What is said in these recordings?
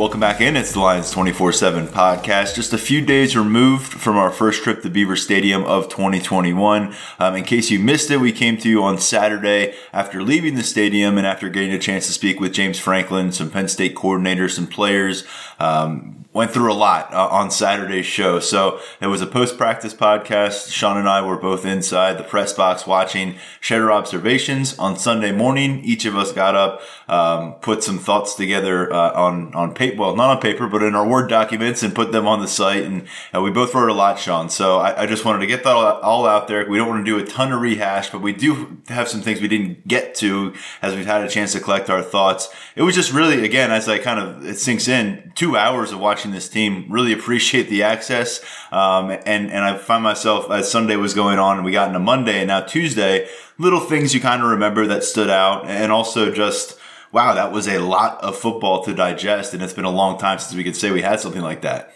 Welcome back in. It's the Lions 24 7 podcast. Just a few days removed from our first trip to Beaver Stadium of 2021. Um, in case you missed it, we came to you on Saturday after leaving the stadium and after getting a chance to speak with James Franklin, some Penn State coordinators, some players. Um, went through a lot uh, on Saturday's show. So it was a post practice podcast. Sean and I were both inside the press box watching, share our observations on Sunday morning. Each of us got up, um, put some thoughts together uh, on on paper, well, not on paper, but in our Word documents, and put them on the site. And we both wrote a lot, Sean. So I, I just wanted to get that all, all out there. We don't want to do a ton of rehash, but we do have some things we didn't get to as we've had a chance to collect our thoughts. It was just really, again, as I kind of it sinks in, two hours of watching watching this team. Really appreciate the access. Um, and, and I find myself as Sunday was going on and we got into Monday and now Tuesday, little things you kind of remember that stood out and also just, wow, that was a lot of football to digest. And it's been a long time since we could say we had something like that.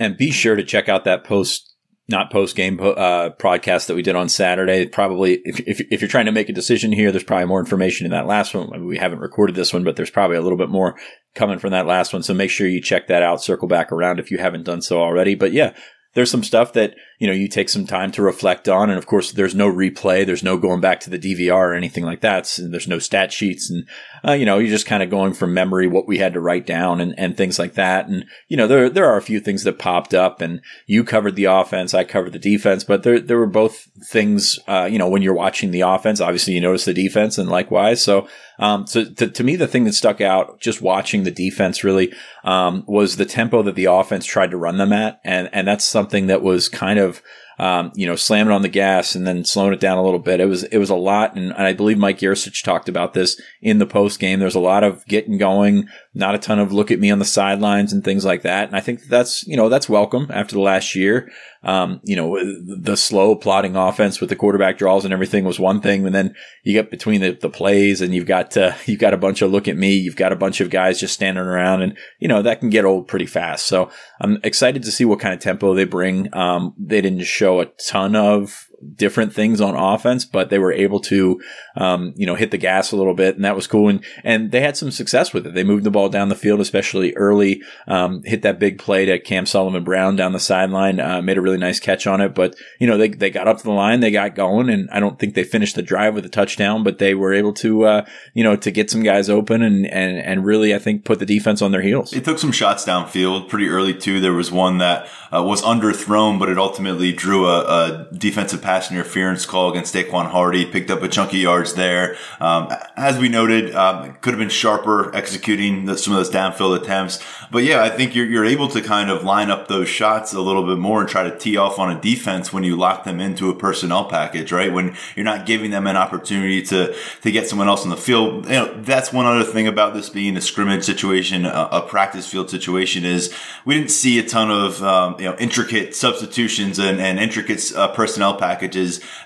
And be sure to check out that post not post game uh, podcast that we did on Saturday. Probably, if, if, if, you're trying to make a decision here, there's probably more information in that last one. We haven't recorded this one, but there's probably a little bit more coming from that last one. So make sure you check that out. Circle back around if you haven't done so already. But yeah, there's some stuff that you know you take some time to reflect on. And of course there's no replay there's no going back to the dvr or anything like that. So there's no stat sheets and uh, you know you're just kind of going from memory what we had to write down and, and things like that. And you know there there are a few things that popped up and you covered the offense i covered the defense but there there were both things uh, you know when you're watching the offense obviously you notice the defense and likewise. So um, so to, to me the thing that stuck out just watching the defense really um, was the tempo that the offense tried to run them at. And and that's something that was kind of um, you know, slamming on the gas and then slowing it down a little bit. It was it was a lot, and, and I believe Mike Yurcich talked about this in the post game. There's a lot of getting going, not a ton of look at me on the sidelines and things like that. And I think that's you know that's welcome after the last year. Um, you know, the slow plotting offense with the quarterback draws and everything was one thing, and then you get between the, the plays and you've got uh, you've got a bunch of look at me, you've got a bunch of guys just standing around, and you know that can get old pretty fast. So I'm excited to see what kind of tempo they bring. Um, they didn't show a ton of different things on offense, but they were able to, um, you know, hit the gas a little bit, and that was cool. And and they had some success with it. They moved the ball down the field, especially early. Um, hit that big play to Cam Sullivan Brown down the sideline, uh, made a really nice catch on it. But you know, they they got up to the line, they got going, and I don't think they finished the drive with a touchdown, but they were able to, uh, you know, to get some guys open and and and really, I think, put the defense on their heels. They took some shots downfield pretty early too. There was one that uh, was underthrown, but it ultimately drew a, a defensive pass interference call against Daequan Hardy, picked up a chunk of yards there. Um, as we noted, um, could have been sharper executing the, some of those downfield attempts. But yeah, I think you're, you're able to kind of line up those shots a little bit more and try to tee off on a defense when you lock them into a personnel package, right? When you're not giving them an opportunity to, to get someone else on the field. You know, that's one other thing about this being a scrimmage situation, a, a practice field situation is we didn't see a ton of, um, you know, intricate substitutions and, and intricate uh, personnel packages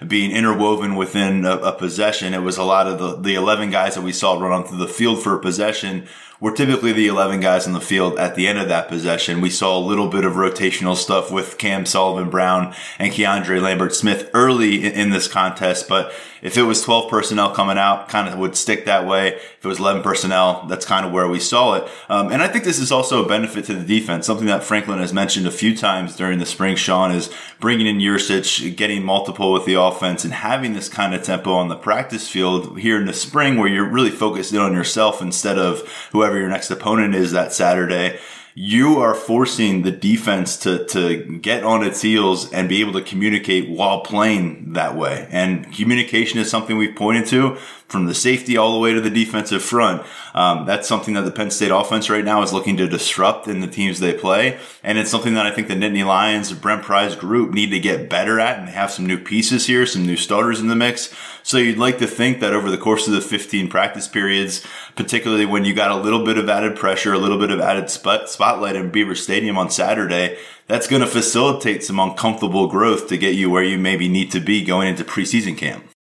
being interwoven within a, a, possession. It was a lot of the, the 11 guys that we saw run onto the field for a possession were typically the 11 guys on the field at the end of that possession. We saw a little bit of rotational stuff with Cam Sullivan Brown and Keandre Lambert Smith early in, this contest, but if it was 12 personnel coming out, kind of would stick that way. If it was 11 personnel, that's kind of where we saw it. Um, and I think this is also a benefit to the defense. Something that Franklin has mentioned a few times during the spring, Sean, is bringing in Yurcich, getting multiple with the offense and having this kind of tempo on the practice field here in the spring where you're really focused in on yourself instead of whoever your next opponent is that Saturday you are forcing the defense to, to get on its heels and be able to communicate while playing that way. And communication is something we've pointed to from the safety all the way to the defensive front. Um, that's something that the Penn State offense right now is looking to disrupt in the teams they play. And it's something that I think the Nittany Lions, Brent Pry's group need to get better at and have some new pieces here, some new starters in the mix. So you'd like to think that over the course of the 15 practice periods, particularly when you got a little bit of added pressure, a little bit of added spot, spotlight in Beaver Stadium on Saturday, that's going to facilitate some uncomfortable growth to get you where you maybe need to be going into preseason camp.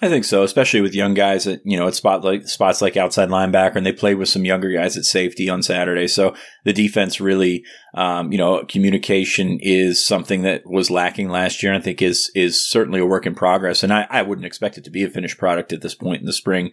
I think so, especially with young guys at you know at spot like spots like outside linebacker, and they played with some younger guys at safety on Saturday. So the defense really, um, you know, communication is something that was lacking last year. and I think is is certainly a work in progress, and I, I wouldn't expect it to be a finished product at this point in the spring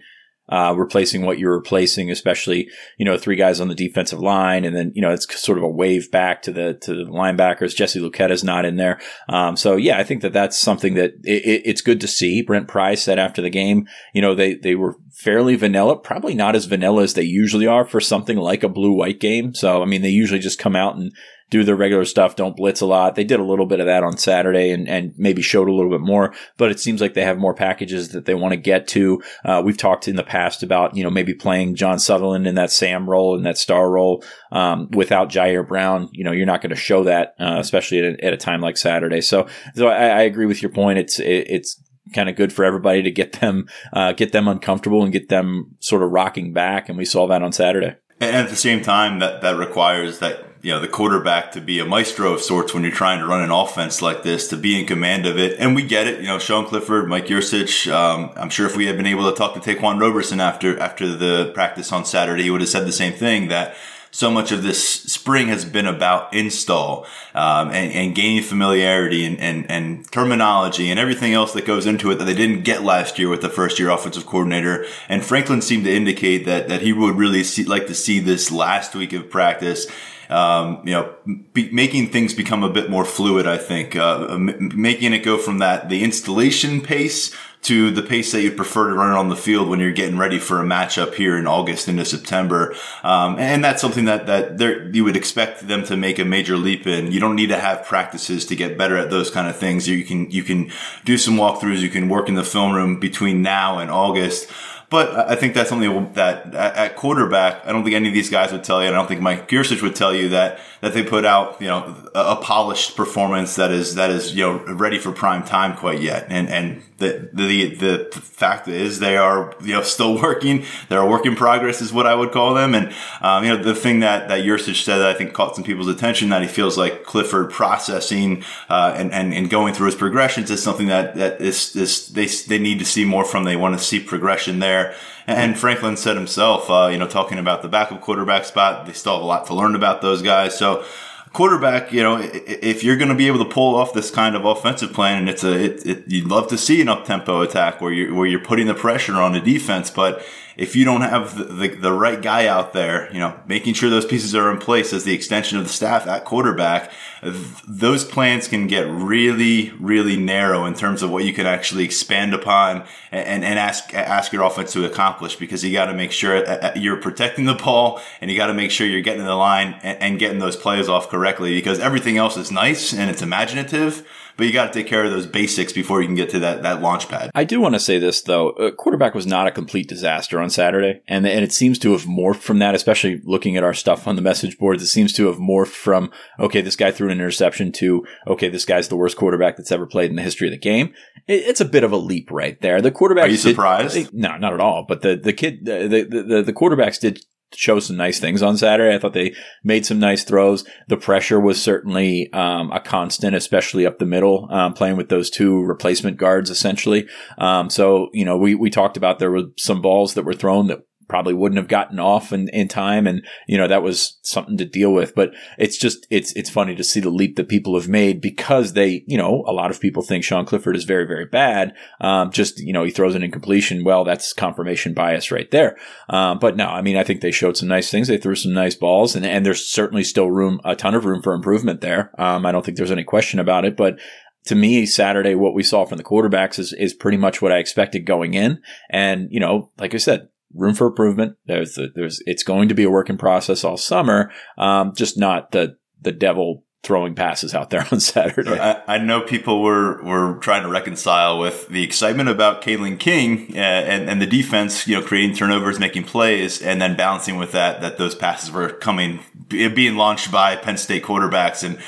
uh, replacing what you're replacing, especially, you know, three guys on the defensive line. And then, you know, it's sort of a wave back to the, to the linebackers. Jesse Luketa's not in there. Um, so yeah, I think that that's something that it, it's good to see. Brent Pry said after the game, you know, they, they were fairly vanilla, probably not as vanilla as they usually are for something like a blue white game. So, I mean, they usually just come out and do their regular stuff, don't blitz a lot. They did a little bit of that on Saturday and, and maybe showed a little bit more, but it seems like they have more packages that they want to get to. Uh, we've talked in the past about, you know, maybe playing John Sutherland in that Sam role and that star role, um, without Ji'Ayir Brown. You know, you're not going to show that, uh, especially at a, at a, time like Saturday. So, so I, I agree with your point. It's, it, it's, kind of good for everybody to get them uh, get them uncomfortable and get them sort of rocking back and we saw that on Saturday. And at the same time that that requires that you know, the quarterback to be a maestro of sorts when you're trying to run an offense like this, to be in command of it. And we get it. You know, Sean Clifford, Mike Yurcich. Um, I'm sure if we had been able to talk to Ta'Quan Roberson after, after the practice on Saturday, he would have said the same thing that so much of this spring has been about install um, and, and, gaining familiarity and, and, and, terminology and everything else that goes into it that they didn't get last year with the first year offensive coordinator. And Franklin seemed to indicate that that he would really see, like to see this last week of practice um, you know, be, making things become a bit more fluid. I think uh, m- making it go from that the installation pace to the pace that you prefer to run on the field when you're getting ready for a matchup here in August into September. Um, and that's something that, that you would expect them to make a major leap in. You don't need to have practices to get better at those kind of things. You can, you can do some walkthroughs. You can work in the film room between now and August. But I think that's something that at quarterback, I don't think any of these guys would tell you. and I don't think Mike Yurcich would tell you that that they put out, you know, a, polished performance that is that is you know ready for prime time quite yet. And and the the the, fact is they are you know still working. They're a work in progress, is what I would call them. And um, you know the thing that that Yurcich said that I think caught some people's attention that he feels like Clifford processing uh, and, and and going through his progressions is something that that is, is they they need to see more from. They want to see progression there. And Franklin said himself, uh, you know, talking about the backup quarterback spot, they still have a lot to learn about those guys. So quarterback, you know, if you're going to be able to pull off this kind of offensive plan, and it's a, it, it, you'd love to see an up tempo attack where you're where you're putting the pressure on the defense, but if you don't have the, the, the, right guy out there, you know, making sure those pieces are in place as the extension of the staff at quarterback, those plans can get really, really narrow in terms of what you can actually expand upon and, and ask, ask your offense to accomplish because you got to make sure you're protecting the ball and you got to make sure you're getting in the line and, and getting those plays off correctly because everything else is nice and it's imaginative but you got to take care of those basics before you can get to that that launch pad. I do want to say this though: uh, quarterback was not a complete disaster on Saturday, and and it seems to have morphed from that. Especially looking at our stuff on the message boards, it seems to have morphed from okay, this guy threw an interception to okay, this guy's the worst quarterback that's ever played in the history of the game. It, it's a bit of a leap right there. The quarterback. Are you surprised? No, not at all. But the the kid, the the, the, the quarterbacks did show some nice things on Saturday. I thought they made some nice throws. The pressure was certainly um, a constant, especially up the middle, um, playing with those two replacement guards essentially. Um, so you know, we we talked about there were some balls that were thrown that probably wouldn't have gotten off in, in time. And, you know, that was something to deal with. But it's just, it's, it's funny to see the leap that people have made because they, you know, a lot of people think Sean Clifford is very, very bad. Um, just, you know, he throws an incompletion. Well, that's confirmation bias right there. Um, but no, I mean, I think they showed some nice things. They threw some nice balls and, and there's certainly still room, a ton of room for improvement there. Um, I don't think there's any question about it, but to me, Saturday, what we saw from the quarterbacks is, is pretty much what I expected going in. And, you know, like I said, room for improvement. There's, there's, it's going to be a working process all summer. Um, just not the, the devil throwing passes out there on Saturday. I, I, know people were, were trying to reconcile with the excitement about Kalen King uh, and, and the defense, you know, creating turnovers, making plays, and then balancing with that, that those passes were coming, being launched by Penn State quarterbacks. And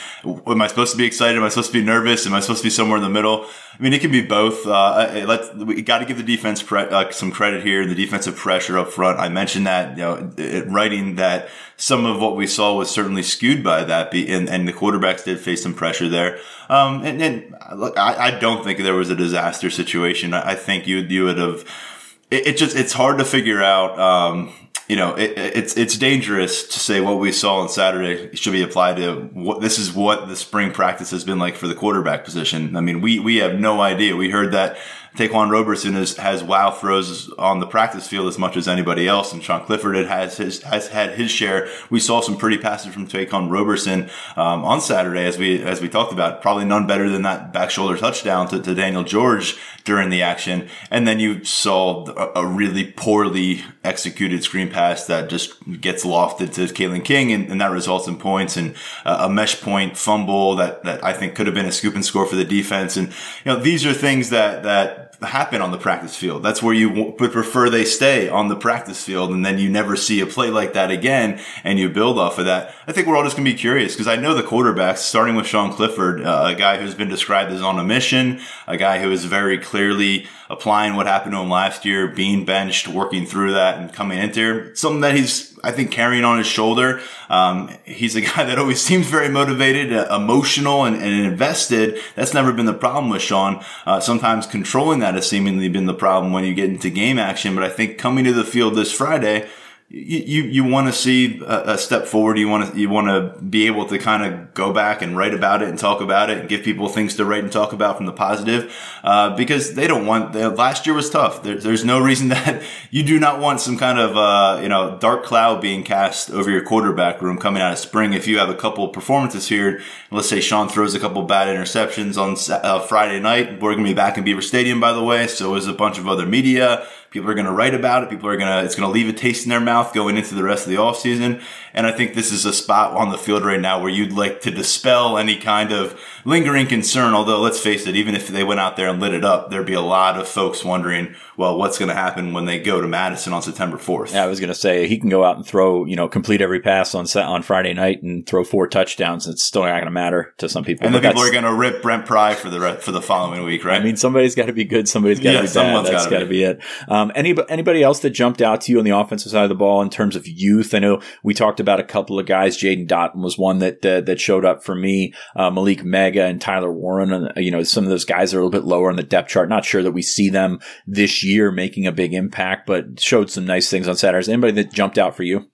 am I supposed to be excited? Am I supposed to be nervous? Am I supposed to be somewhere in the middle? I mean, it can be both. Uh, let's, we got to give the defense pre- uh, some credit here. The defensive pressure up front. I mentioned that, you know, writing that some of what we saw was certainly skewed by that. And, and the quarterbacks did face some pressure there. Um, and, and look, I, I, don't think there was a disaster situation. I, I think you, you would have, it, it, just, it's hard to figure out, um, you know, it, it's it's dangerous to say what we saw on Saturday should be applied to what this is what the spring practice has been like for the quarterback position. I mean, we we have no idea. We heard that Ta'Quan Roberson is, has wow throws on the practice field as much as anybody else, and Sean Clifford has his has had his share. We saw some pretty passes from Ta'Quan Roberson um, on Saturday, as we as we talked about. Probably none better than that back shoulder touchdown to, to Daniel George during the action, and then you saw a, a, really poorly executed screen pass that just gets lofted to Kalen King, and, and that results in points and uh, a mesh point fumble that that I think could have been a scoop and score for the defense. And you know these are things that that happen on the practice field. That's where you would prefer they stay on the practice field. And then you never see a play like that again and you build off of that. I think we're all just going to be curious because I know the quarterbacks, starting with Sean Clifford, uh, a guy who's been described as on a mission, a guy who is very clearly applying what happened to him last year, being benched, working through that and coming into here. Something that he's, I think, carrying on his shoulder. Um, he's a guy that always seems very motivated, uh, emotional, and, and, invested. That's never been the problem with Sean. Uh, sometimes controlling that has seemingly been the problem when you get into game action. But I think coming to the field this Friday, you you, want to see a, a, step forward. You want to you want to be able to kind of go back and write about it and talk about it and give people things to write and talk about from the positive, uh, because they don't want. The, last year was tough. There, there's no reason that you do not want some kind of uh, you know dark cloud being cast over your quarterback room coming out of spring. If you have a couple performances here, let's say Sean throws a couple bad interceptions on uh, Friday night. We're gonna be back in Beaver Stadium, by the way. So is a bunch of other media. People are going to write about it. People are going to, it's going to leave a taste in their mouth going into the rest of the offseason. And I think this is a spot on the field right now where you'd like to dispel any kind of lingering concern. Although let's face it, even if they went out there and lit it up, there'd be a lot of folks wondering, well, what's going to happen when they go to Madison on September 4th? Yeah, I was going to say he can go out and throw, you know, complete every pass on set on Friday night and throw four touchdowns. It's still not going to matter to some people. And the people are going to rip Brent Pry for the for the following week, right? I mean, somebody's got to be good. Somebody's got to yeah, be bad. That's got to be. be it. Um, any, anybody else that jumped out to you on the offensive side of the ball in terms of youth? I know we talked about a couple of guys. Jaden Dottin was one that uh, that showed up for me. Uh, Malick Meiga and Tyler Warren, and you know, some of those guys are a little bit lower on the depth chart. Not sure that we see them this year making a big impact, but showed some nice things on Saturdays. Anybody that jumped out for you?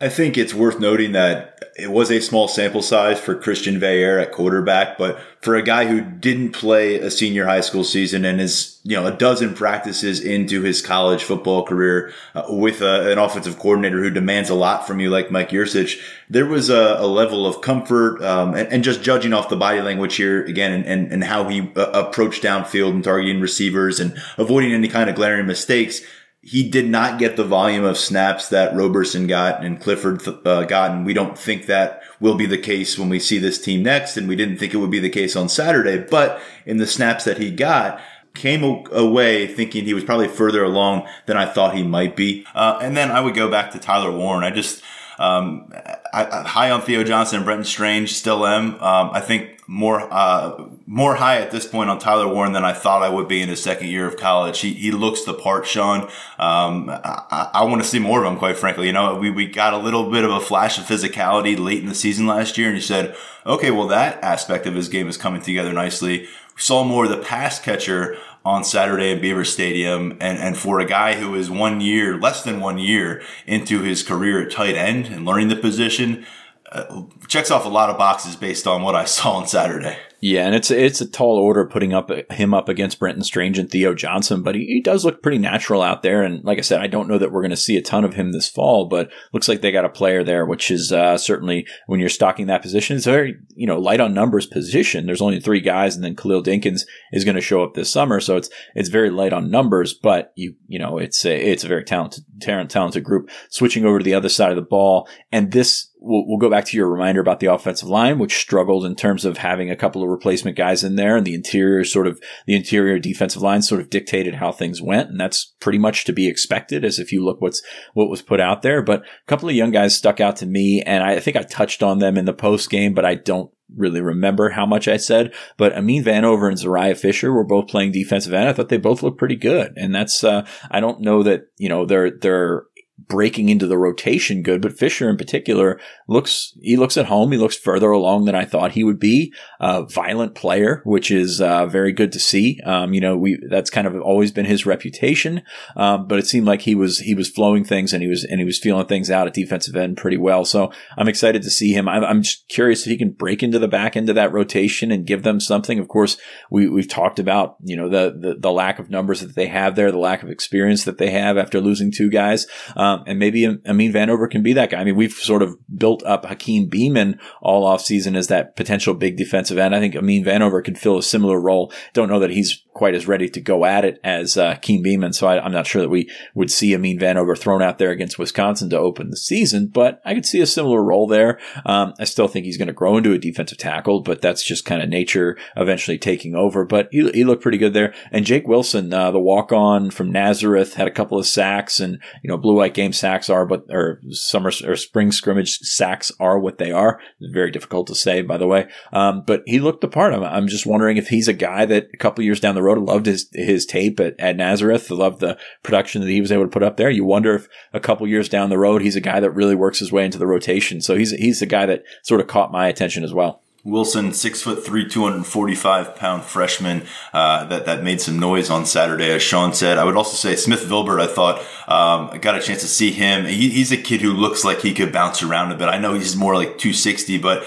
I think it's worth noting that it was a small sample size for Christian Veilleux at quarterback, but for a guy who didn't play a senior high school season and is, you know, a dozen practices into his college football career uh, with a, an offensive coordinator who demands a lot from you, like Mike Yurcich, there was a, a level of comfort um, and, and, just judging off the body language here again and, and, and how he uh, approached downfield and targeting receivers and avoiding any kind of glaring mistakes he did not get the volume of snaps that Roberson got and Clifford uh, got, and we don't think that will be the case when we see this team next, and we didn't think it would be the case on Saturday. But in the snaps that he got, came away thinking he was probably further along than I thought he might be. Uh, and then I would go back to Tyler Warren. I just um, I, I, high on Theo Johnson and Brenton Strange, still am. Um, I think more uh, more high at this point on Tyler Warren than I thought I would be in his second year of college. He he looks the part, Sean. Um, I, I want to see more of him, quite frankly. You know, we we got a little bit of a flash of physicality late in the season last year, and you said, okay, well that aspect of his game is coming together nicely. We saw more of the pass catcher on Saturday in Beaver Stadium. And, and for a guy who is one year, less than one year into his career at tight end and learning the position, checks off a lot of boxes based on what I saw on Saturday. Yeah, and it's it's a tall order putting up him up against Brenton Strange and Theo Johnson, but he, he does look pretty natural out there. And like I said, I don't know that we're going to see a ton of him this fall, but looks like they got a player there, which is uh, certainly when you're stocking that position, it's very you know light on numbers position. There's only three guys, and then Khalil Dinkins is going to show up this summer, so it's it's very light on numbers, but you you know it's a it's a very talented talented group. Switching over to the other side of the ball, and this we'll, we'll, go back to your reminder about the offensive line, which struggled in terms of having a couple of replacement guys in there, and the interior sort of the interior defensive line sort of dictated how things went, and that's pretty much to be expected as if you look what's what was put out there. But a couple of young guys stuck out to me, and I think I touched on them in the post game, but I don't really remember how much I said, but Amin Vanover and Zuriah Fisher were both playing defensive end. I thought they both looked pretty good. And that's, uh, I don't know that, you know, they're, they're breaking into the rotation good, but Fisher in particular looks, he looks at home. He looks further along than I thought he would be. A violent player, which is, uh, very good to see. Um, you know, we, that's kind of always been his reputation. Um, but it seemed like he was, he was flowing things and he was, and he was feeling things out at defensive end pretty well. So I'm excited to see him. I'm, I'm just curious if he can break into the back end of that rotation and give them something. Of course, we, we've talked about, you know, the, the, the lack of numbers that they have there, the lack of experience that they have after losing two guys. Um, Um, and maybe Amin Vanover can be that guy. I mean, we've sort of built up Hakeem Beamon all off season as that potential big defensive end. I think Amin Vanover could fill a similar role. Don't know that he's quite as ready to go at it as uh, Keem Beamon. So I, am not sure that we would see Amin Vanover thrown out there against Wisconsin to open the season, but I could see a similar role there. Um, I still think he's going to grow into a defensive tackle, but that's just kind of nature eventually taking over. But he, he looked pretty good there. And Jake Wilson, uh, the walk on from Nazareth, had a couple of sacks and, you know, blue white game sacks are, but, or summer or spring scrimmage sacks are what they are. Very difficult to say, by the way. Um, but he looked the part. I'm, I'm just wondering if he's a guy that a couple years down the road. Loved his his tape at, at Nazareth. Loved the production that he was able to put up there. You wonder if a couple years down the road, he's a guy that really works his way into the rotation. So he's he's the guy that sort of caught my attention as well. Wilson, six foot three, 245 pound freshman, uh, that, that made some noise on Saturday, as Sean said. I would also say Smith Vilbert, I thought, um, I got a chance to see him. He, he's a kid who looks like he could bounce around a bit. I know he's more like 260, but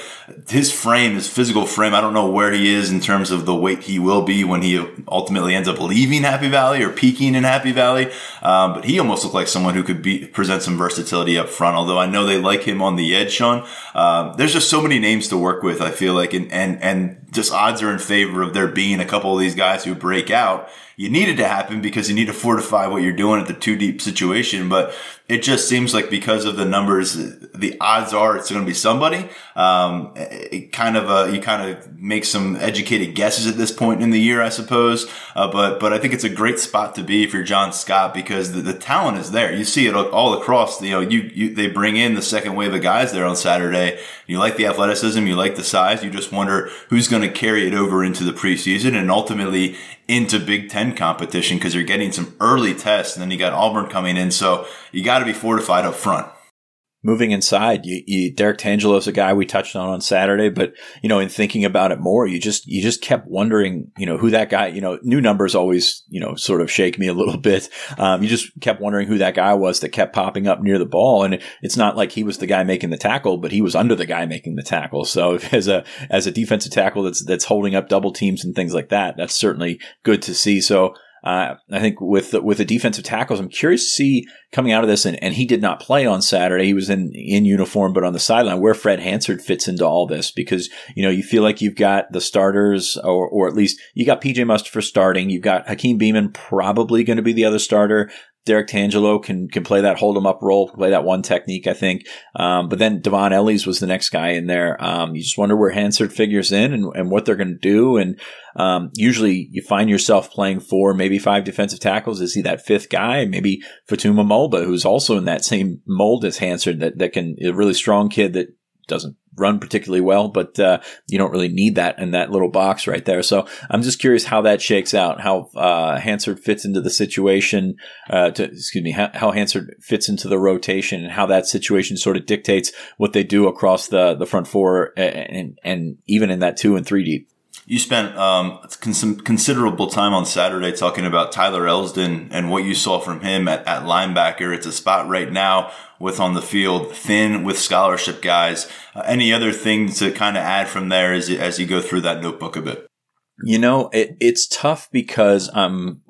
his frame, his physical frame, I don't know where he is in terms of the weight he will be when he ultimately ends up leaving Happy Valley or peaking in Happy Valley. Um, but he almost looked like someone who could be, present some versatility up front, although I know they like him on the edge, Sean. Um, there's just so many names to work with, I feel like, and, and, and just odds are in favor of there being a couple of these guys who break out you need it to happen because you need to fortify what you're doing at the two deep situation. But it just seems like because of the numbers, the odds are it's going to be somebody. Um, it kind of, uh, you kind of make some educated guesses at this point in the year, I suppose. Uh, but, but I think it's a great spot to be if you're John Scott because the, the talent is there. You see it all across, you know, you, you, they bring in the second wave of guys there on Saturday. You like the athleticism, you like the size. You just wonder who's going to carry it over into the preseason and ultimately into Big Ten competition because you're getting some early tests and then you got Auburn coming in. So you got to be fortified up front moving inside, you, you, Derrick Tangelo is a guy we touched on on Saturday, but you know, in thinking about it more, you just you just kept wondering, you know, who that guy. You know, new numbers always you know sort of shake me a little bit. Um, you just kept wondering who that guy was that kept popping up near the ball, and it's not like he was the guy making the tackle, but he was under the guy making the tackle. So as a as a defensive tackle that's that's holding up double teams and things like that, that's certainly good to see. So uh, I think with with the defensive tackles, I'm curious to see coming out of this, and, and he did not play on Saturday. He was in in uniform, but on the sideline, where Fred Hansard fits into all this, because you know you feel like you've got the starters, or or at least you got PJ Mustipher starting. You've got Hakeem Beamon probably going to be the other starter. Derrick Tangelo can can play that hold him up role, play that one technique, I think. Um, but then Dvon Ellies was the next guy in there. Um, you just wonder where Hansard figures in and, and what they're going to do. And um, usually you find yourself playing four, maybe five defensive tackles. Is he that fifth guy? Maybe Fatorma Mulbah, who's also in that same mold as Hansard, that that can a really strong kid that doesn't run particularly well, but uh, you don't really need that in that little box right there. So I'm just curious how that shakes out, how uh, Hansard fits into the situation, uh, to, excuse me, how, how Hansard fits into the rotation and how that situation sort of dictates what they do across the, the front four and, and, and even in that two and three deep. You spent um, considerable time on Saturday talking about Tyler Elsdon and what you saw from him at, at linebacker. It's a spot right now with on the field, thin with scholarship guys. Uh, any other thing to kind of add from there as, as you go through that notebook a bit? You know, it, it's tough because I'm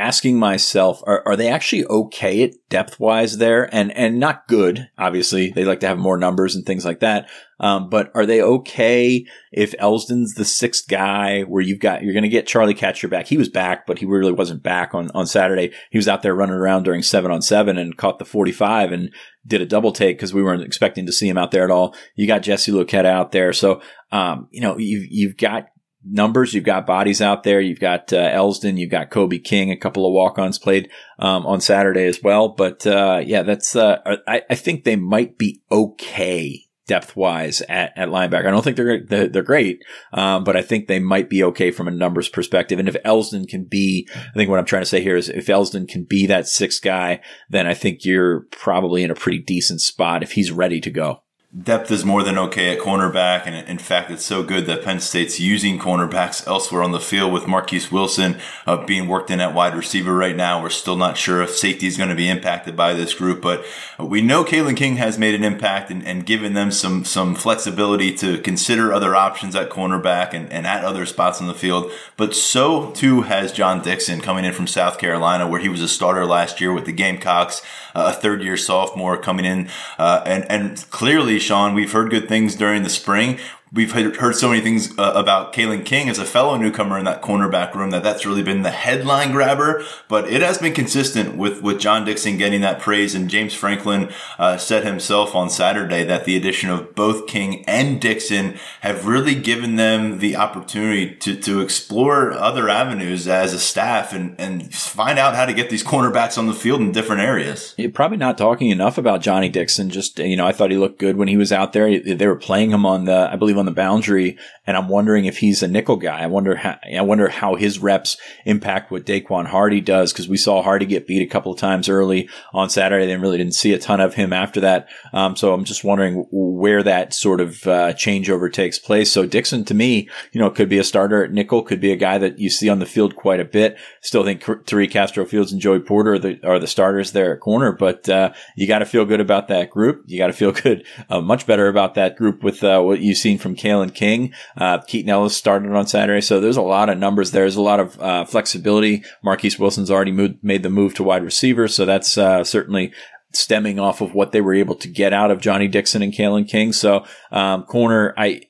asking myself, are, are they actually okay at depth wise there? And, and not good. Obviously, they like to have more numbers and things like that. Um, but are they okay if Elsdon's the sixth guy where you've got, you're going to get Charlie Katshir back? He was back, but he really wasn't back on, on Saturday. He was out there running around during seven on seven and caught the 45 and did a double take because we weren't expecting to see him out there at all. You got Jesse Luketa out there. So, um, you know, you've, you've got numbers. You've got bodies out there. You've got uh, Elsdon. You've got Kobe King. A couple of walk-ons played um, on Saturday as well. But uh, yeah, that's. Uh, I, I, think they might be okay depth wise at, at linebacker. I don't think they're they're, they're great, um, but I think they might be okay from a numbers perspective. And if Elsdon can be, I think what I'm trying to say here is if Elsdon can be that sixth guy, then I think you're probably in a pretty decent spot if he's ready to go depth is more than okay at cornerback. And in fact, it's so good that Penn State's using cornerbacks elsewhere on the field with Marquise Wilson uh, being worked in at wide receiver right now. We're still not sure if safety is going to be impacted by this group, but we know Kalen King has made an impact and, and given them some, some flexibility to consider other options at cornerback and, and at other spots on the field. But so too has John Dixon coming in from South Carolina, where he was a starter last year with the Gamecocks, uh, a third year sophomore coming in, uh, and, and clearly Sean. We've heard good things during the spring we've heard so many things uh, about Kalen King as a fellow newcomer in that cornerback room that that's really been the headline grabber. But it has been consistent with with John Dixon getting that praise, and James Franklin uh, said himself on Saturday that the addition of both King and Dixon have really given them the opportunity to to explore other avenues as a staff and and find out how to get these cornerbacks on the field in different areas. You're probably not talking enough about Johnny Dixon. Just you know, I thought he looked good when he was out there. They were playing him on the, I believe on the boundary, and I'm wondering if he's a nickel guy. I wonder how I wonder how his reps impact what Daequan Hardy does because we saw Hardy get beat a couple of times early on Saturday, then really didn't see a ton of him after that. Um, so I'm just wondering where that sort of uh, changeover takes place. So Dixon, to me, you know, could be a starter at nickel, could be a guy that you see on the field quite a bit. Still think Tariq Castro Fields and Joey Porter are the, are the starters there at corner, but uh, you got to feel good about that group. You got to feel good, uh, much better about that group with uh, what you've seen from from Kalen King. Uh, Keaton Ellis started on Saturday. So there's a lot of numbers there. There's a lot of uh, flexibility. Marquise Wilson's already moved, made the move to wide receiver. So that's uh, certainly stemming off of what they were able to get out of Johnny Dixon and Kalen King. So um, corner, I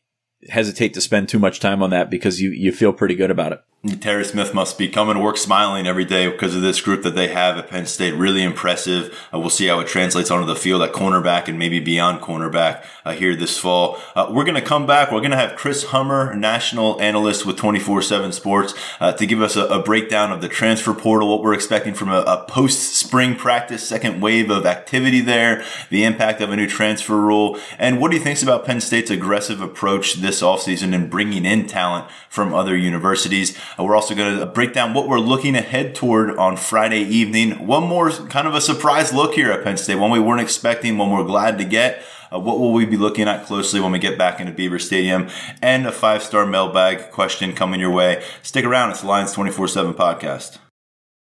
hesitate to spend too much time on that because you, you feel pretty good about it. Terry Smith must be coming to work smiling every day because of this group that they have at Penn State. Really impressive. Uh, we'll see how it translates onto the field at cornerback and maybe beyond cornerback uh, here this fall. Uh, we're going to come back. We're going to have Chris Hummer, national analyst with 24-7 Sports, uh, to give us a, a, breakdown of the transfer portal, what we're expecting from a, a post-spring practice, second wave of activity there, the impact of a new transfer rule, and what he thinks about Penn State's aggressive approach this offseason in bringing in talent from other universities. We're also going to break down what we're looking ahead toward on Friday evening. One more kind of a surprise look here at Penn State, one we weren't expecting, one we're glad to get. Uh, what will we be looking at closely when we get back into Beaver Stadium? And a five star mailbag question coming your way. Stick around. It's the Lions 24 7 podcast.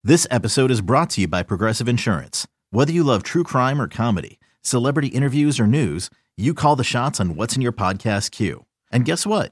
This episode is brought to you by Progressive Insurance. Whether you love true crime or comedy, celebrity interviews or news, you call the shots on what's in your podcast queue. And guess what?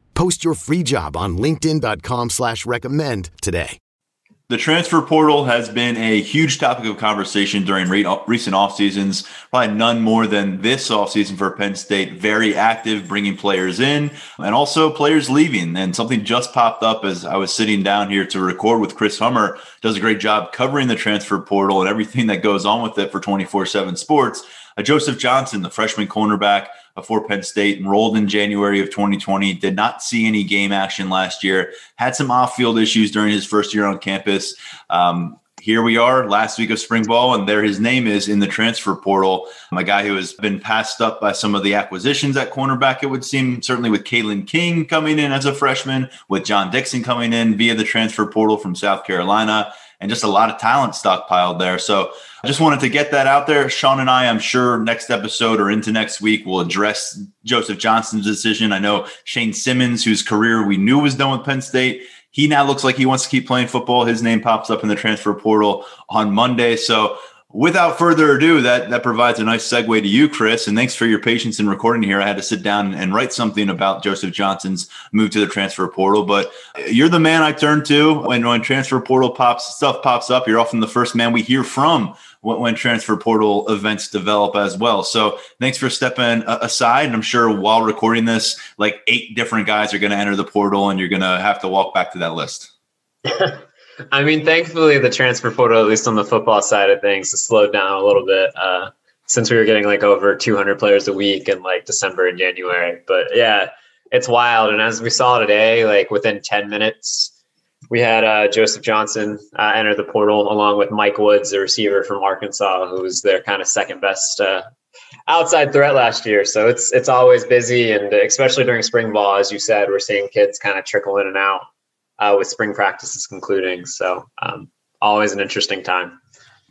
Post your free job on LinkedIn.com slash recommend today. The transfer portal has been a huge topic of conversation during recent off seasons. Probably none more than this off season for Penn State. Very active, bringing players in and also players leaving. And something just popped up as I was sitting down here to record with Chris Hummer. Does a great job covering the transfer portal and everything that goes on with it for 24 7 sports. Uh, Joseph Johnson, the freshman cornerback for Penn State, enrolled in January of 2020, did not see any game action last year, had some off field issues during his first year on campus. Um, here we are last week of spring ball and there his name is in the transfer portal a guy who has been passed up by some of the acquisitions at cornerback it would seem certainly with Kalen King coming in as a freshman with John Dixon coming in via the transfer portal from South Carolina and just a lot of talent stockpiled there so I just wanted to get that out there. Sean and I, I'm sure next episode or into next week, will address Joseph Johnson's decision. I know Shane Simmons, whose career we knew was done with Penn State, he now looks like he wants to keep playing football. His name pops up in the transfer portal on Monday. So without further ado, that that provides a nice segue to you, Chris. And thanks for your patience in recording here. I had to sit down and write something about Joseph Johnson's move to the transfer portal. But you're the man I turn to when when transfer portal pops stuff pops up. You're often the first man we hear from when, when transfer portal events develop as well. So thanks for stepping aside. And I'm sure while recording this, like eight different guys are going to enter the portal, and you're going to have to walk back to that list. I mean, thankfully, the transfer portal, at least on the football side of things, has slowed down a little bit uh, since we were getting like over 200 players a week in like December and January. But yeah, it's wild. And as we saw today, like within 10 minutes, we had uh, Joseph Johnson uh, enter the portal along with Mike Woods, the receiver from Arkansas, who was their kind of second best uh, outside threat last year. So it's it's always busy, and especially during spring ball, as you said, we're seeing kids kind of trickle in and out uh, with spring practices concluding. So um, always an interesting time.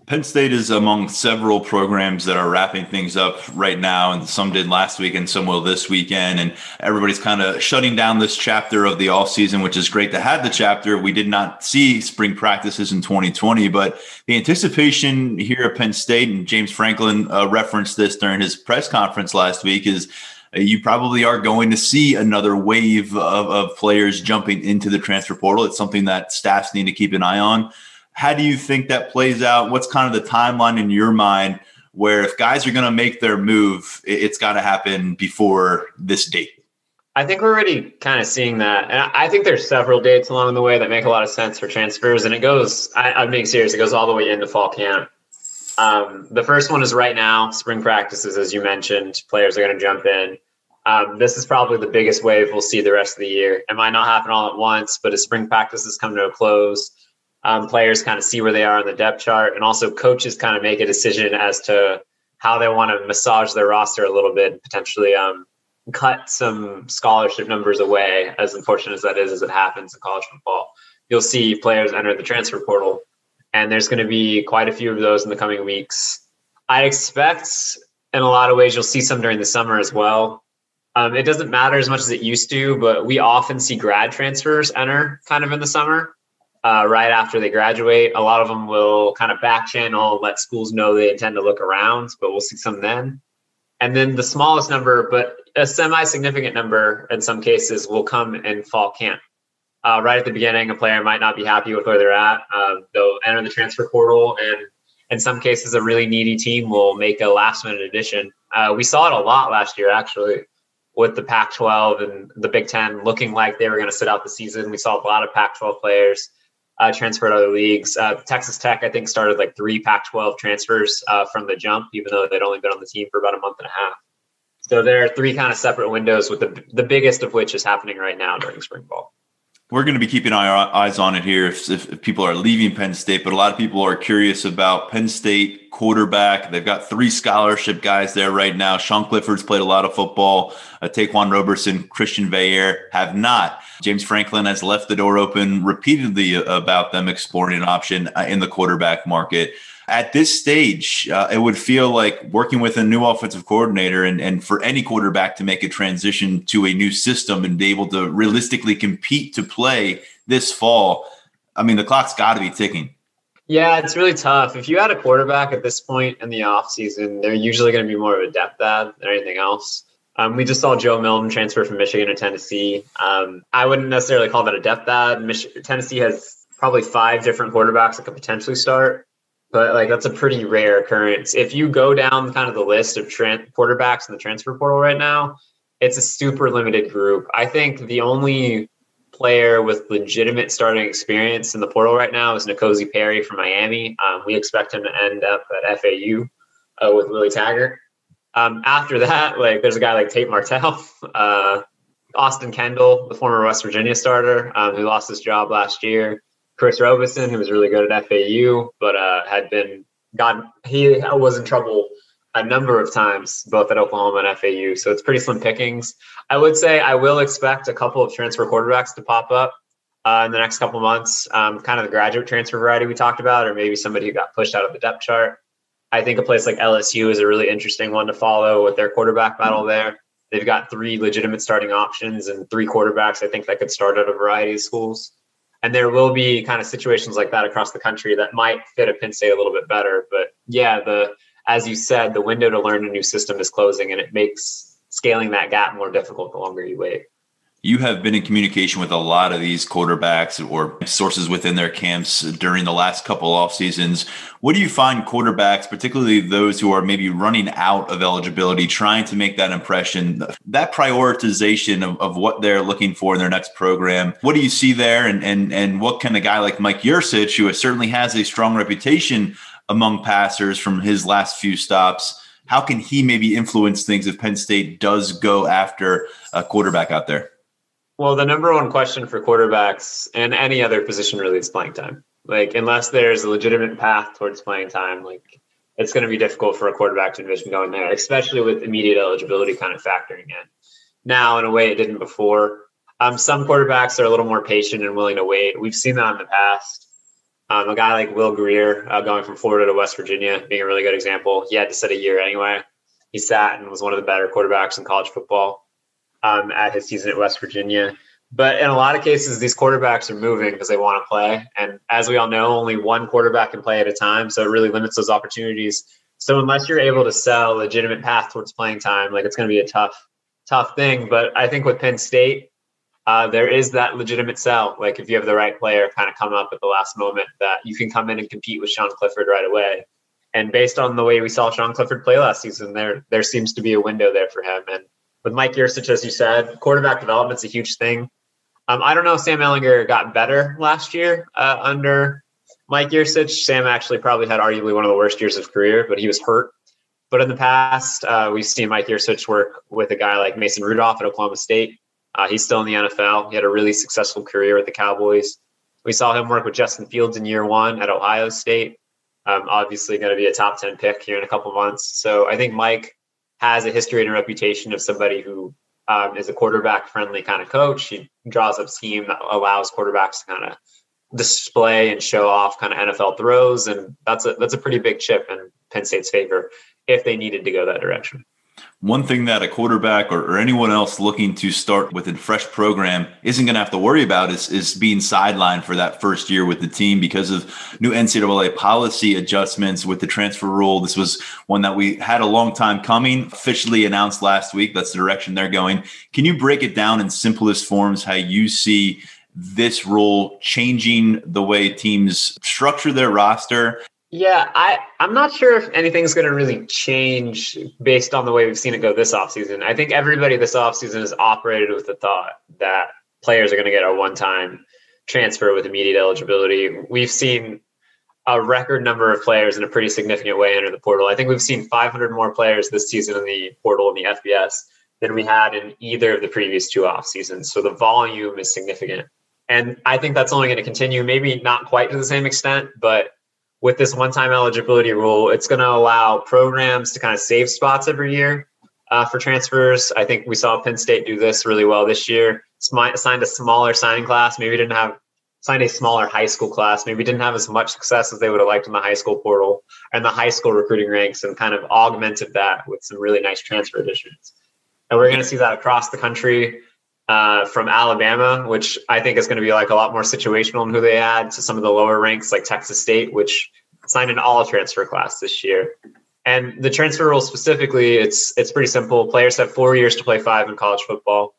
Penn State is among several programs that are wrapping things up right now, and some did last week and some will this weekend. And everybody's kind of shutting down this chapter of the off season, which is great to have the chapter. We did not see spring practices in 2020, but the anticipation here at Penn State, and James Franklin uh, referenced this during his press conference last week, is Uh, you probably are going to see another wave of, of players jumping into the transfer portal. It's something that staffs need to keep an eye on. How do you think that plays out? What's kind of the timeline in your mind where if guys are going to make their move, it's got to happen before this date? I think we're already kind of seeing that. And I think there's several dates along the way that make a lot of sense for transfers. And it goes, I, am being serious, it goes all the way into fall camp. Um, the first one is right now, spring practices, as you mentioned. Players are going to jump in. Um, this is probably the biggest wave we'll see the rest of the year. It might not happen all at once, but as spring practices come to a close, um, players kind of see where they are on the depth chart, and also coaches kind of make a decision as to how they want to massage their roster a little bit, potentially um, cut some scholarship numbers away. As unfortunate as that is, as it happens in college football, you'll see players enter the transfer portal, and there's going to be quite a few of those in the coming weeks. I expect, in a lot of ways, you'll see some during the summer as well. Um, it doesn't matter as much as it used to, but we often see grad transfers enter kind of in the summer uh, right after they graduate. A lot of them will kind of back channel, let schools know they intend to look around, but we'll see some then. And then the smallest number, but a semi significant number in some cases, will come in fall camp. Uh, right at the beginning, a player might not be happy with where they're at. Uh, they'll enter the transfer portal, and in some cases, a really needy team will make a last minute addition. Uh, we saw it a lot last year, actually, with the Pac 12 and the Big Ten looking like they were going to sit out the season. We saw a lot of Pac 12 players uh, transfer to other leagues. Uh, Texas Tech, I think, started like three Pac-12 transfers uh, from the jump, even though they'd only been on the team for about a month and a half. So there are three kind of separate windows, with the the biggest of which is happening right now during spring ball. We're going to be keeping our eyes on it here if, if, if people are leaving Penn State, but a lot of people are curious about Penn State quarterback. They've got three scholarship guys there right now. Sean Clifford's played a lot of football. Uh, Ta'Quan Roberson, Christian Veilleux have not. James Franklin has left the door open repeatedly about them exploring an option uh, in the quarterback market. At this stage, uh, it would feel like working with a new offensive coordinator and, and for any quarterback to make a transition to a new system and be able to realistically compete to play this fall. I mean, the clock's got to be ticking. Yeah, it's really tough. If you had a quarterback at this point in the offseason, they're usually going to be more of a depth add than anything else. Um, we just saw Joe Milton transfer from Michigan to Tennessee. Um, I wouldn't necessarily call that a depth add. Mich- Tennessee has probably five different quarterbacks that could potentially start, but like that's a pretty rare occurrence. If you go down kind of the list of quarterbacks in the transfer portal right now, it's a super limited group. I think the only player with legitimate starting experience in the portal right now is N'Kosi Perry from Miami. Um, we expect him to end up at FAU uh, with Willie Taggart. Um, after that, like there's a guy like Tate Martell, uh, Austin Kendall, the former West Virginia starter, um, who lost his job last year. Chris Robison, who was really good at FAU, but uh, had been got he was in trouble a number of times, both at Oklahoma and FAU. So it's pretty slim pickings. I would say I will expect a couple of transfer quarterbacks to pop up uh, in the next couple months. Um, kind of the graduate transfer variety we talked about, or maybe somebody who got pushed out of the depth chart. I think a place like LSU is a really interesting one to follow with their quarterback battle there. They've got three legitimate starting options and three quarterbacks. I think that could start at a variety of schools. And there will be kind of situations like that across the country that might fit a Penn a little bit better. But yeah, the as you said, the window to learn a new system is closing, and it makes scaling that gap more difficult the longer you wait. You have been in communication with a lot of these quarterbacks or sources within their camps during the last couple off seasons. What do you find quarterbacks, particularly those who are maybe running out of eligibility, trying to make that impression, that prioritization of, of what they're looking for in their next program? What do you see there? And and and what can a guy like Mike Yurcich, who certainly has a strong reputation among passers from his last few stops, how can he maybe influence things if Penn State does go after a quarterback out there? Well, the number one question for quarterbacks and any other position really is playing time. Like, unless there's a legitimate path towards playing time, like it's going to be difficult for a quarterback to envision going there, especially with immediate eligibility kind of factoring in. Now, in a way, it didn't before. Um, some quarterbacks are a little more patient and willing to wait. We've seen that in the past. Um, a guy like Will Grier, uh, going from Florida to West Virginia, being a really good example. He had to sit a year anyway. He sat and was one of the better quarterbacks in college football um, at his season at West Virginia. But in a lot of cases, these quarterbacks are moving because they want to play. And as we all know, only one quarterback can play at a time. So it really limits those opportunities. So unless you're able to sell a legitimate path towards playing time, like it's going to be a tough, tough thing. But I think with Penn State, uh, there is that legitimate sell. Like if you have the right player kind of come up at the last moment, that you can come in and compete with Sean Clifford right away. And based on the way we saw Sean Clifford play last season, there there seems to be a window there for him. And with Mike Yurcich, as you said, quarterback development's a huge thing. Um, I don't know if Sam Ehlinger got better last year uh, under Mike Yurcich. Sam actually probably had arguably one of the worst years of career, but he was hurt. But in the past, uh, we've seen Mike Yurcich work with a guy like Mason Rudolph at Oklahoma State. Uh, he's still in the NFL. He had a really successful career with the Cowboys. We saw him work with Justin Fields in year one at Ohio State. Um, obviously, going to be a top 10 pick here in a couple months. So I think Mike has a history and a reputation of somebody who um, is a quarterback friendly kind of coach. He draws up scheme that allows quarterbacks to kind of display and show off kind of NFL throws, and that's a that's a pretty big chip in Penn State's favor if they needed to go that direction. One thing that a quarterback or, or, anyone else looking to start with a fresh program isn't going to have to worry about is, is being sidelined for that first year with the team because of new NCAA policy adjustments with the transfer rule. This was one that we had a long time coming, officially announced last week. That's the direction they're going. Can you break it down in simplest forms how you see this rule changing the way teams structure their roster yeah, I, I'm not sure if anything's going to really change based on the way we've seen it go this offseason. I think everybody this offseason has operated with the thought that players are going to get a one time transfer with immediate eligibility. We've seen a record number of players in a pretty significant way enter the portal. I think we've seen 500 more players this season in the portal in the FBS than we had in either of the previous two off seasons. So the volume is significant. And I think that's only going to continue, maybe not quite to the same extent, but with this one-time eligibility rule, it's going to allow programs to kind of save spots every year uh, for transfers. I think we saw Penn State do this really well this year. Signed a smaller signing class. Maybe didn't have signed a smaller high school class. Maybe didn't have as much success as they would have liked in the high school portal and the high school recruiting ranks, and kind of augmented that with some really nice transfer additions. And we're going to see that across the country uh, from Alabama, which I think is going to be like a lot more situational in who they add to some of the lower ranks, like Texas State, which signed an all transfer class this year. And the transfer rule specifically, it's it's pretty simple. Players have four years to play five in college football,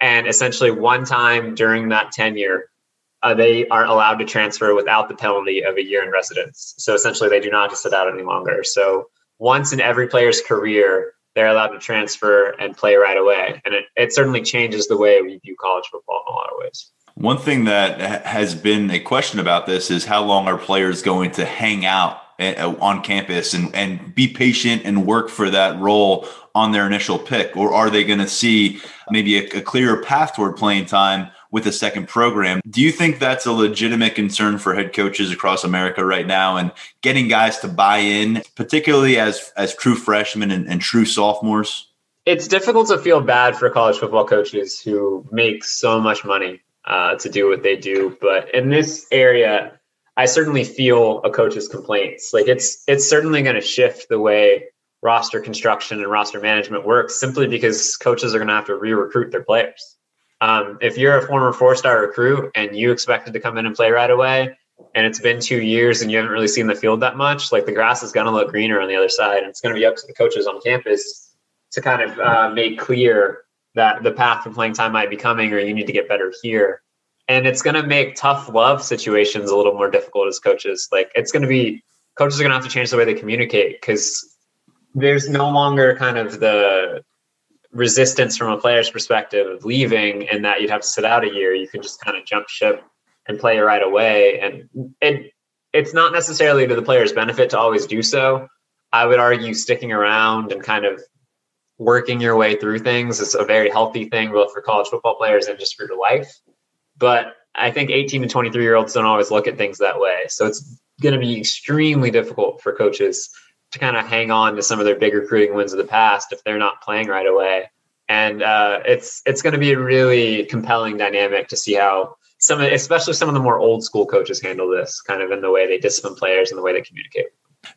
and essentially one time during that tenure, uh, they are allowed to transfer without the penalty of a year in residence. So essentially, they do not have to sit out any longer. So once in every player's career, they're allowed to transfer and play right away. And it, it certainly changes the way we view college football in a lot of ways. One thing that has been a question about this is how long are players going to hang out uh, on campus and, and be patient and work for that role on their initial pick? Or are they going to see maybe a, a clearer path toward playing time with a second program? Do you think that's a legitimate concern for head coaches across America right now and getting guys to buy in, particularly as, as true freshmen and, and true sophomores? It's difficult to feel bad for college football coaches who make so much money uh, to do what they do. But in this area, I certainly feel a coach's complaints. Like it's it's certainly going to shift the way roster construction and roster management works, simply because coaches are going to have to re-recruit their players. Um, if you're a former four-star recruit and you expected to come in and play right away, and it's been two years and you haven't really seen the field that much, like the grass is going to look greener on the other side, and it's going to be up to the coaches on campus to kind of uh, make clear that the path for playing time might be coming, or you need to get better here. And it's going to make tough love situations a little more difficult as coaches. Like it's going to be coaches are going to have to change the way they communicate because there's no longer kind of the resistance from a player's perspective of leaving and that you'd have to sit out a year. You can just kind of jump ship and play right away. And it it's not necessarily to the player's benefit to always do so. I would argue sticking around and kind of working your way through things is a very healthy thing, both for college football players and just for your life. But I think 18 to 23 year olds don't always look at things that way. So it's going to be extremely difficult for coaches to kind of hang on to some of their big recruiting wins of the past if they're not playing right away. And uh, it's it's going to be a really compelling dynamic to see how some, especially some of the more old school coaches, handle this kind of in the way they discipline players and the way they communicate.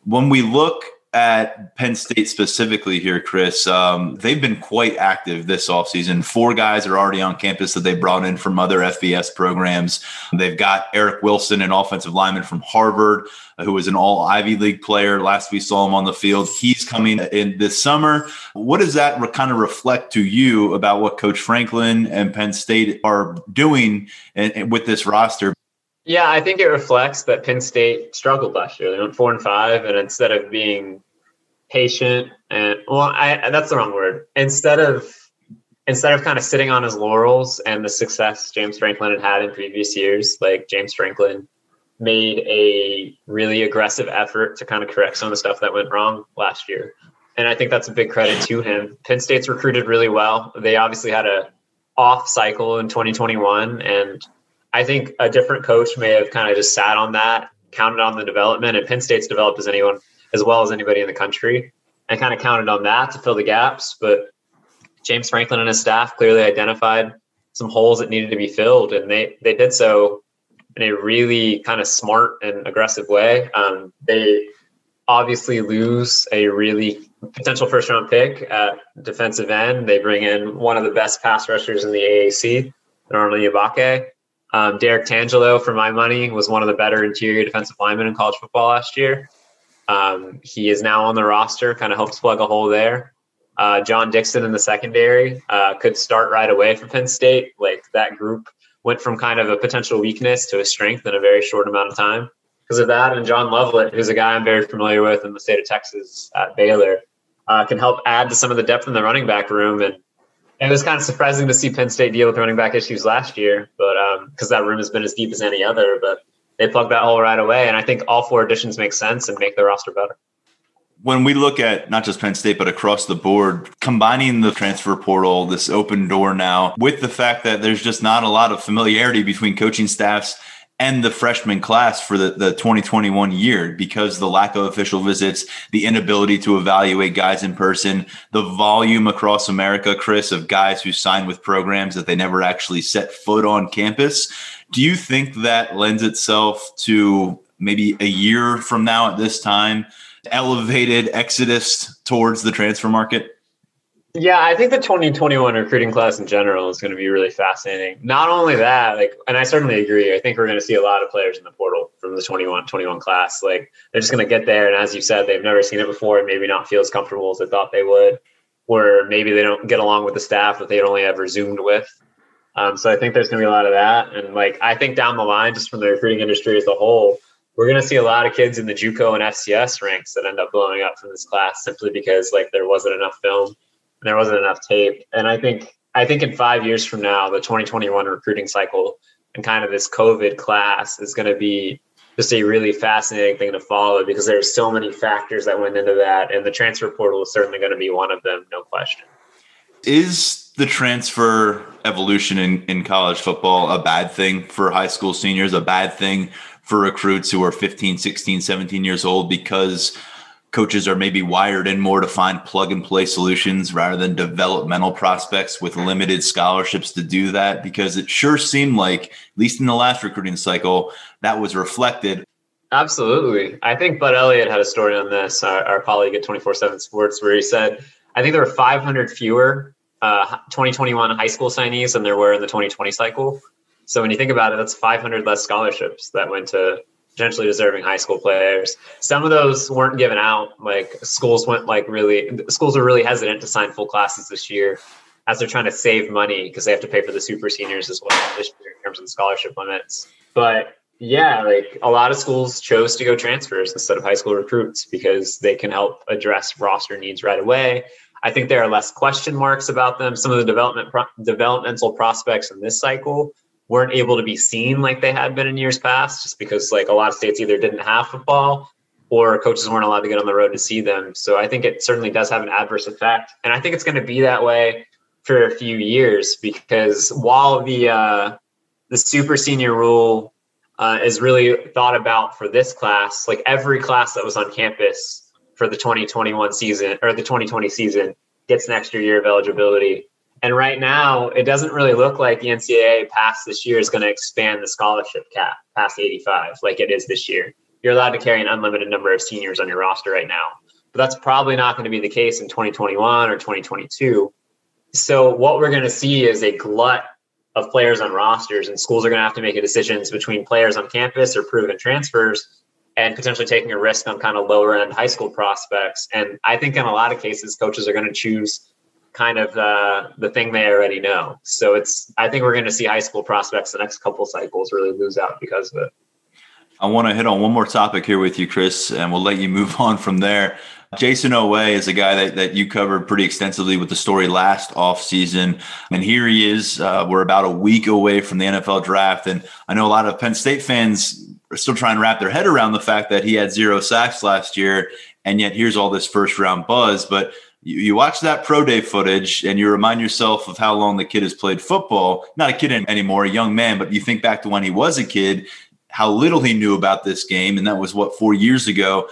When we look at Penn State specifically here, Chris, um, they've been quite active this offseason. Four guys are already on campus that they brought in from other FBS programs. They've got Eric Wilson, an offensive lineman from Harvard, who was an all Ivy League player. Last we saw him on the field. He's coming in this summer. What does that re- kind of reflect to you about what Coach Franklin and Penn State are doing in, in, with this roster? Yeah, I think it reflects that Penn State struggled last year. They went four and five, and instead of being patient and well, I, that's the wrong word. Instead of instead of kind of sitting on his laurels and the success James Franklin had had in previous years, like James Franklin made a really aggressive effort to kind of correct some of the stuff that went wrong last year. And I think that's a big credit to him. Penn State's recruited really well. They obviously had a off cycle in 2021 and I think a different coach may have kind of just sat on that, counted on the development, and Penn State's developed as anyone as well as anybody in the country, and kind of counted on that to fill the gaps. But James Franklin and his staff clearly identified some holes that needed to be filled, and they they did so in a really kind of smart and aggressive way. Um, they obviously lose a really potential first round pick at defensive end. They bring in one of the best pass rushers in the AAC, Arnold Ebiketie. Um, Derrick Tangelo, for my money, was one of the better interior defensive linemen in college football last year. Um, he is now on the roster, kind of helps plug a hole there. Uh, John Dixon in the secondary uh, could start right away for Penn State. Like that group went from kind of a potential weakness to a strength in a very short amount of time because of that. And John Lovett, who's a guy I'm very familiar with in the state of Texas at Baylor, uh, can help add to some of the depth in the running back room and it was kind of surprising to see Penn State deal with running back issues last year, but because um, that room has been as deep as any other, but they plugged that hole right away. And I think all four additions make sense and make the roster better. When we look at not just Penn State, but across the board, combining the transfer portal, this open door now, with the fact that there's just not a lot of familiarity between coaching staffs and the freshman class for the, the 2021 year because the lack of official visits, the inability to evaluate guys in person, the volume across America, Chris, of guys who sign with programs that they never actually set foot on campus. Do you think that lends itself to maybe a year from now at this time, elevated exodus towards the transfer market? Yeah, I think the 2021 recruiting class in general is going to be really fascinating. Not only that, like, and I certainly agree. I think we're going to see a lot of players in the portal from the 21 21 class. Like, they're just going to get there, and as you said, they've never seen it before, and maybe not feel as comfortable as they thought they would, or maybe they don't get along with the staff that they'd only ever zoomed with. Um, so I think there's going to be a lot of that, and like, I think down the line, just from the recruiting industry as a whole, we're going to see a lot of kids in the JUCO and FCS ranks that end up blowing up from this class simply because like there wasn't enough film and there wasn't enough tape. And I think I think in five years from now, the 2021 recruiting cycle and kind of this COVID class is going to be just a really fascinating thing to follow because there's so many factors that went into that, and the transfer portal is certainly going to be one of them, no question. Is the transfer evolution in, in college football a bad thing for high school seniors, a bad thing for recruits who are 15, 16, 17 years old because coaches are maybe wired in more to find plug and play solutions rather than developmental prospects with limited scholarships to do that because it sure seemed like at least in the last recruiting cycle that was reflected. Absolutely. I think bud elliott had a story on this our, our colleague at 24-7 sports where he said i think there were 500 fewer uh, 2021 high school signees than there were in the 2020 cycle so when you think about it that's 500 less scholarships that went to potentially deserving high school players. Some of those weren't given out. Like schools went like really schools are really hesitant to sign full classes this year as they're trying to save money because they have to pay for the super seniors as well this year in terms of the scholarship limits. But yeah, like a lot of schools chose to go transfers instead of high school recruits because they can help address roster needs right away. I think there are less question marks about them. Some of the development pro- developmental prospects in this cycle weren't able to be seen like they had been in years past, just because like a lot of states either didn't have football or coaches weren't allowed to get on the road to see them. So I think it certainly does have an adverse effect, and I think it's going to be that way for a few years because while the uh, the super senior rule uh, is really thought about for this class, like every class that was on campus for the 2021 season or the 2020 season gets an extra year of eligibility. And right now, it doesn't really look like the NCAA past this year is going to expand the scholarship cap past 85 like it is this year. You're allowed to carry an unlimited number of seniors on your roster right now. But that's probably not going to be the case in 2021 or 2022. So, what we're going to see is a glut of players on rosters, and schools are going to have to make decisions between players on campus or proven transfers and potentially taking a risk on kind of lower end high school prospects. And I think in a lot of cases, coaches are going to choose kind of uh, the thing they already know. So it's I think we're going to see high school prospects the next couple cycles really lose out because of it. I want to hit on one more topic here with you, Chris, and we'll let you move on from there. Jayson Oweh is a guy that, that you covered pretty extensively with the story last offseason. And here he is. Uh, we're about a week away from the NFL draft. And I know a lot of Penn State fans still trying to wrap their head around the fact that he had zero sacks last year. And yet here's all this first round buzz. But you, you watch that pro day footage and you remind yourself of how long the kid has played football. Not a kid anymore, a young man, but you think back to when he was a kid, how little he knew about this game. And that was what, four years ago.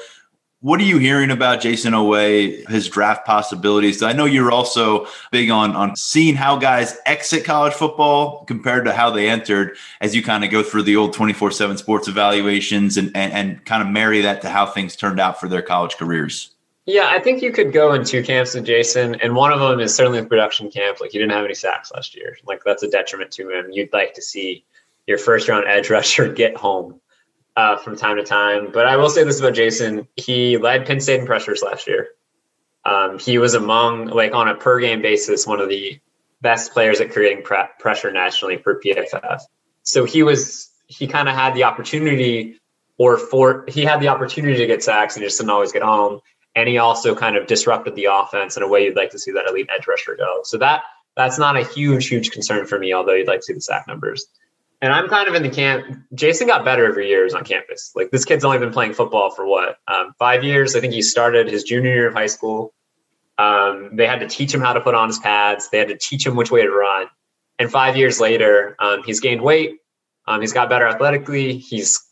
What are you hearing about Jayson Oweh, his draft possibilities? I know you're also big on, on seeing how guys exit college football compared to how they entered as you kind of go through the old 24 7 sports evaluations and, and, and kind of marry that to how things turned out for their college careers. Yeah, I think you could go in two camps with Jayson, and one of them is certainly the production camp. Like, he didn't have any sacks last year. Like, that's a detriment to him. You'd like to see your first round edge rusher get home uh, from time to time. But I will say this about Jayson: he led Penn State in pressures last year. Um, he was among, like, on a per game basis, one of the best players at creating pre- pressure nationally for PFF. So he was, he kind of had the opportunity, or for he had the opportunity to get sacks and just didn't always get home and he also kind of disrupted the offense in a way you'd like to see that elite edge rusher go. So that that's not a huge, huge concern for me, although you'd like to see the sack numbers. And I'm kind of in the camp. Jayson got better every year on campus. Like this kid's only been playing football for what um, five years. I think he started his junior year of high school. Um, they had to teach him how to put on his pads. They had to teach him which way to run. And five years later, um, he's gained weight. Um, he's got better athletically. He's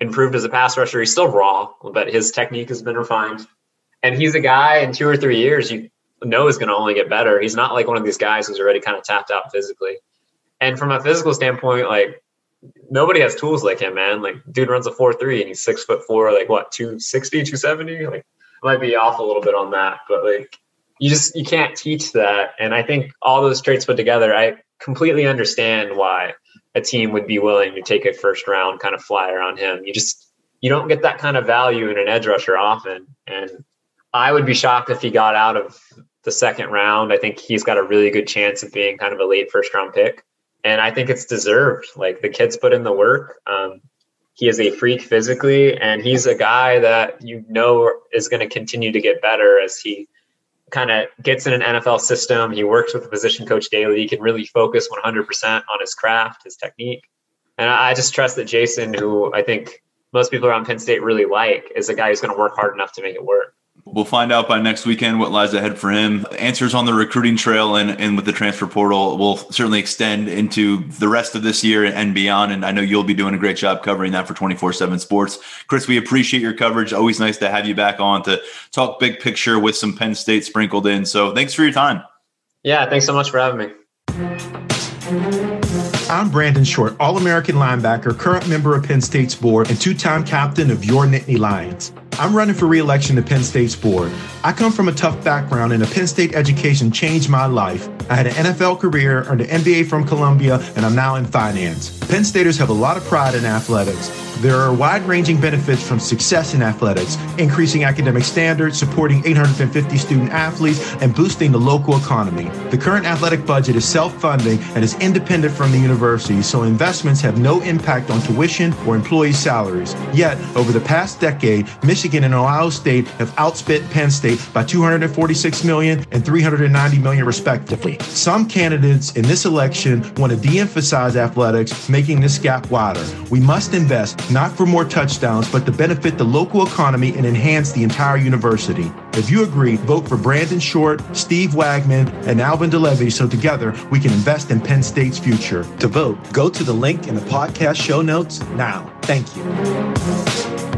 improved as a pass rusher. He's still raw, but his technique has been refined and he's a guy in two or three years you know is going to only get better. He's not like one of these guys who's already kind of tapped out physically. And from a physical standpoint, like nobody has tools like him, man. Like dude runs a four three and he's six foot four, like what 260, 270? Like might be off a little bit on that, but like you just you can't teach that. And I think all those traits put together, I completely understand why a team would be willing to take a first round kind of flyer on him. You just you don't get that kind of value in an edge rusher often. And I would be shocked if he got out of the second round. I think he's got a really good chance of being kind of a late first round pick. And I think it's deserved. Like the kid's put in the work. Um, he is a freak physically, and he's a guy that you know is going to continue to get better as he kind of gets in an NFL system. He works with the position coach daily. He can really focus 100% on his craft, his technique. And I just trust that Jayson, who I think most people around Penn State really like is a guy who's going to work hard enough to make it work. We'll find out by next weekend what lies ahead for him. Answers on the recruiting trail and, and with the transfer portal will certainly extend into the rest of this year and beyond. And I know you'll be doing a great job covering that for 24 7 sports. Chris, we appreciate your coverage. Always nice to have you back on to talk big picture with some Penn State sprinkled in. So thanks for your time. Yeah, thanks so much for having me. I'm Brandon Short, All American linebacker, current member of Penn State's board, and two time captain of your Nittany Lions. I'm running for re-election to Penn State's board. I come from a tough background and a Penn State education changed my life. I had an NFL career, earned an MBA from Columbia, and I'm now in finance. Penn Staters have a lot of pride in athletics. There are wide ranging benefits from success in athletics, increasing academic standards, supporting 850 student athletes, and boosting the local economy. The current athletic budget is self funding and is independent from the university, so investments have no impact on tuition or employee salaries. Yet, over the past decade, Michigan and Ohio State have outspent Penn State by 246 million and 390 million respectively. Some candidates in this election want to de emphasize athletics, making this gap wider. We must invest not for more touchdowns, but to benefit the local economy and enhance the entire university. If you agree, vote for Brandon Short, Steve Wagman, and Alvin de Levie so together we can invest in Penn State's future. To vote, go to the link in the podcast show notes now. Thank you.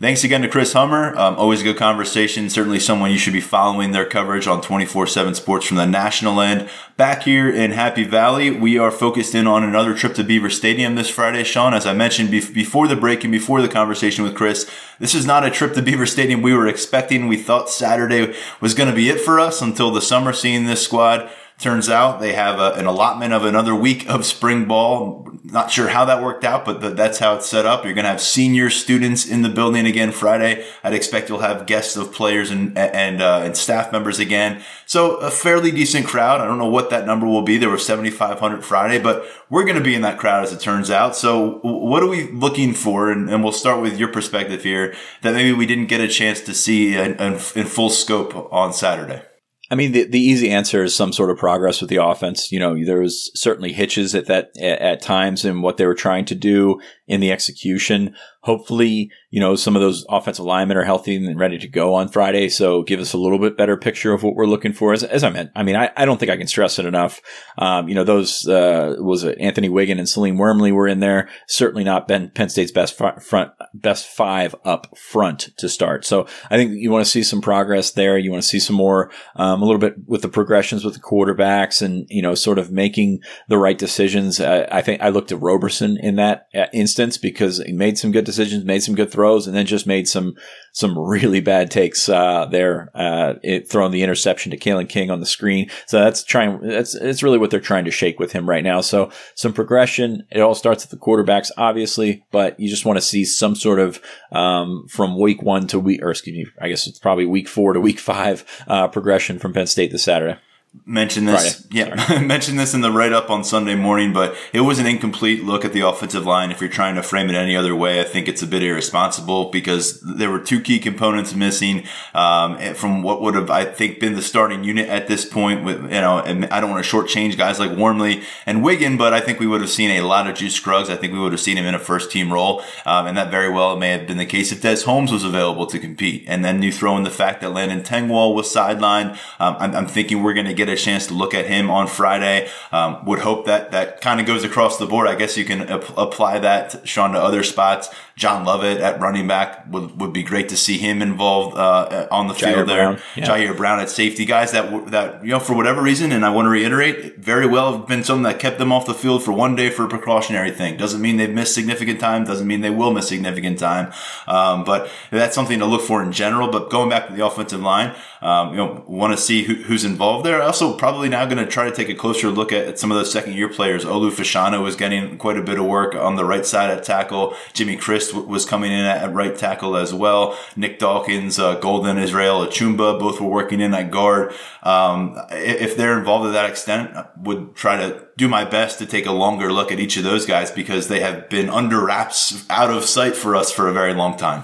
Thanks again to Chris Hummer. Um, always a good conversation. Certainly someone you should be following their coverage on 24-7 sports from the national end. Back here in Happy Valley, we are focused in on another trip to Beaver Stadium this Friday, Sean. As I mentioned be- before the break and before the conversation with Chris, this is not a trip to Beaver Stadium we were expecting. We thought Saturday was going to be it for us until the summer seeing this squad. Turns out they have a, an allotment of another week of spring ball. Not sure how that worked out, but that's how it's set up. You're going to have senior students in the building again Friday. I'd expect you'll have guests of players and and uh, and staff members again. So a fairly decent crowd. I don't know what that number will be. There were 7,500 Friday, but we're going to be in that crowd as it turns out. So what are we looking for? And, and we'll start with your perspective here that maybe we didn't get a chance to see in, in, in full scope on Saturday. I mean, the, the easy answer is some sort of progress with the offense. You know, there was certainly hitches at that, at, at times in what they were trying to do in the execution. Hopefully, you know, some of those offensive linemen are healthy and ready to go on Friday. So give us a little bit better picture of what we're looking for. As, as I meant, I mean, I, I don't think I can stress it enough. Um, you know, those, uh, was it Anthony Whigan and Saleem Wormley were in there. Certainly not been Penn State's best front, best five up front to start. So I think you want to see some progress there. You want to see some more, um, a little bit with the progressions with the quarterbacks and, you know, sort of making the right decisions. Uh, I think I looked at Roberson in that uh, instance because he made some good decisions, made some good throws, and then just made some some really bad takes uh, there, uh, it, throwing the interception to Kalen King on the screen. So that's trying. That's it's really what they're trying to shake with him right now. So some progression. It all starts at the quarterbacks, obviously, but you just want to see some sort of um, from week one to week, or excuse me, I guess it's probably week four to week five uh, progression from Penn State this Saturday mention this Friday. yeah mention this in the write-up on sunday morning but it was an incomplete look at the offensive line if you're trying to frame it any other way. I think it's a bit irresponsible because there were two key components missing um, from what would have i think been the starting unit at this point with you know and i don't want to shortchange guys like wormley and Whigan, but i think we would have seen a lot of juice scruggs. I think we would have seen him in a first team role um, and that very well may have been the case if des holmes was available to compete. And then you throw in the fact that landon tengwall was sidelined. Um, I'm, I'm thinking we're going to get a chance to look at him on Friday. Um, would hope that that kind of goes across the board. I guess you can ap- apply that, Sean, to other spots. John Lovett at running back would, would be great to see him involved uh, on the Ji'Ayir field there. Brown. Yeah. Ji'Ayir Brown at safety, guys that that you know for whatever reason, and I want to reiterate, very well have been something that kept them off the field for one day for a precautionary thing. Doesn't mean they've missed significant time. Doesn't mean they will miss significant time. Um, but that's something to look for in general. But going back to the offensive line, um, you know, want to see who, who's involved there. Also, probably now going to try to take a closer look at, at some of those second year players. Olu Fashanu is getting quite a bit of work on the right side at tackle. Jimmy Christ was coming in at, at right tackle as well. Nick Dawkins, uh, Golden Israel Achumba, both were working in at guard. Um, if they're involved to that extent, I would try to do my best to take a longer look at each of those guys because they have been under wraps out of sight for us for a very long time.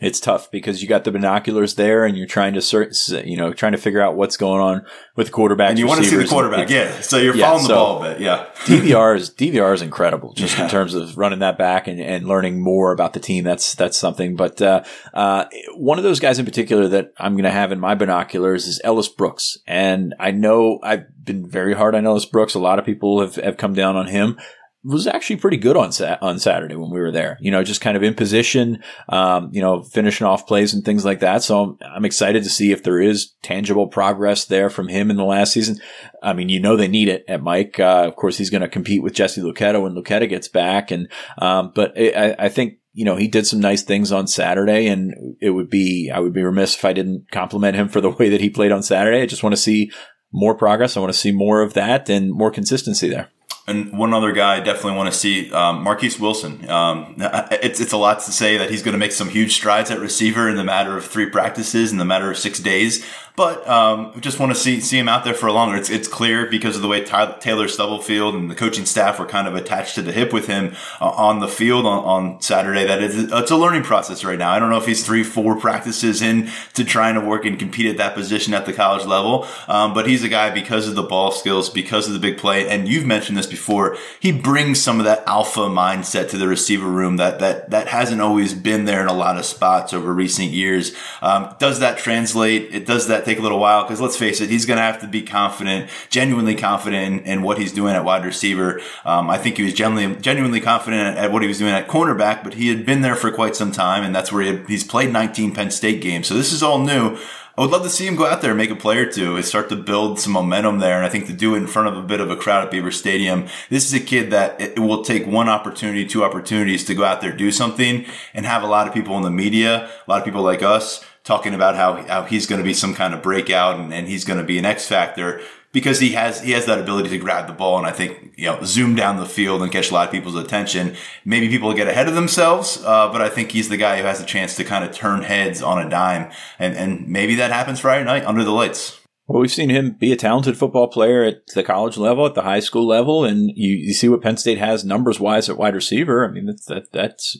It's tough because you got the binoculars there and you're trying to search, you know, trying to figure out what's going on with the quarterback. And you want to see the quarterback, yeah. So you're Yeah, following the ball a bit, yeah. DVR is DVR is incredible just Yeah. in terms of running that back and, and learning more about the team. That's that's something. But uh, uh, one of those guys in particular that I'm going to have in my binoculars is Ellis Brooks, and I know I've been very hard on Ellis Brooks. A lot of people have, have come down on him. Was actually pretty good on sa- on Saturday when we were there. You know, just kind of in position, um, you know, finishing off plays and things like that. So I'm, I'm excited to see if there is tangible progress there from him in the last season. I mean, you know they need it at Mike. Uh, of course, he's going to compete with Jesse Luketa when Luketa gets back, and um, but I, I think you know he did some nice things on Saturday, and it would be I would be remiss if I didn't compliment him for the way that he played on Saturday. I just want to see more progress. I want to see more of that and more consistency there. And one other guy I definitely want to see, um, Marquis Wilson. Um, it's it's a lot to say that he's going to make some huge strides at receiver in the matter of three practices in the matter of six days. But um, just want to see see him out there for a longer. It's it's clear because of the way Taylor Stubblefield and the coaching staff were kind of attached to the hip with him uh, on the field on, on Saturday. That it's, it's a learning process right now. I don't know if he's three four practices in to trying to work and compete at that position at the college level. Um, but he's a guy because of the ball skills, because of the big play, and you've mentioned this before. He brings some of that alpha mindset to the receiver room that that that hasn't always been there in a lot of spots over recent years. Um, does that translate? It does that take a little while because let's face it, he's going to have to be confident, genuinely confident in, in what he's doing at wide receiver. Um, I think he was genuinely genuinely confident at, at what he was doing at cornerback, but he had been there for quite some time, and that's where he had, he's played 19 Penn State games. So this is all new. I would love to see him go out there and make a play or two and start to build some momentum there. And I think to do it in front of a bit of a crowd at Beaver Stadium, this is a kid that it will take one opportunity, two opportunities to go out there, do something and have a lot of people in the media, a lot of people like us talking about how, how he's going to be some kind of breakout and, and he's going to be an X factor because he has he has that ability to grab the ball and I think you know zoom down the field and catch a lot of people's attention. Maybe people get ahead of themselves, uh, but I think he's the guy who has a chance to kind of turn heads on a dime, and and maybe that happens Friday night under the lights. Well, we've seen him be a talented football player at the college level, at the high school level, and you, you see what Penn State has numbers wise at wide receiver. I mean, that's, that, that's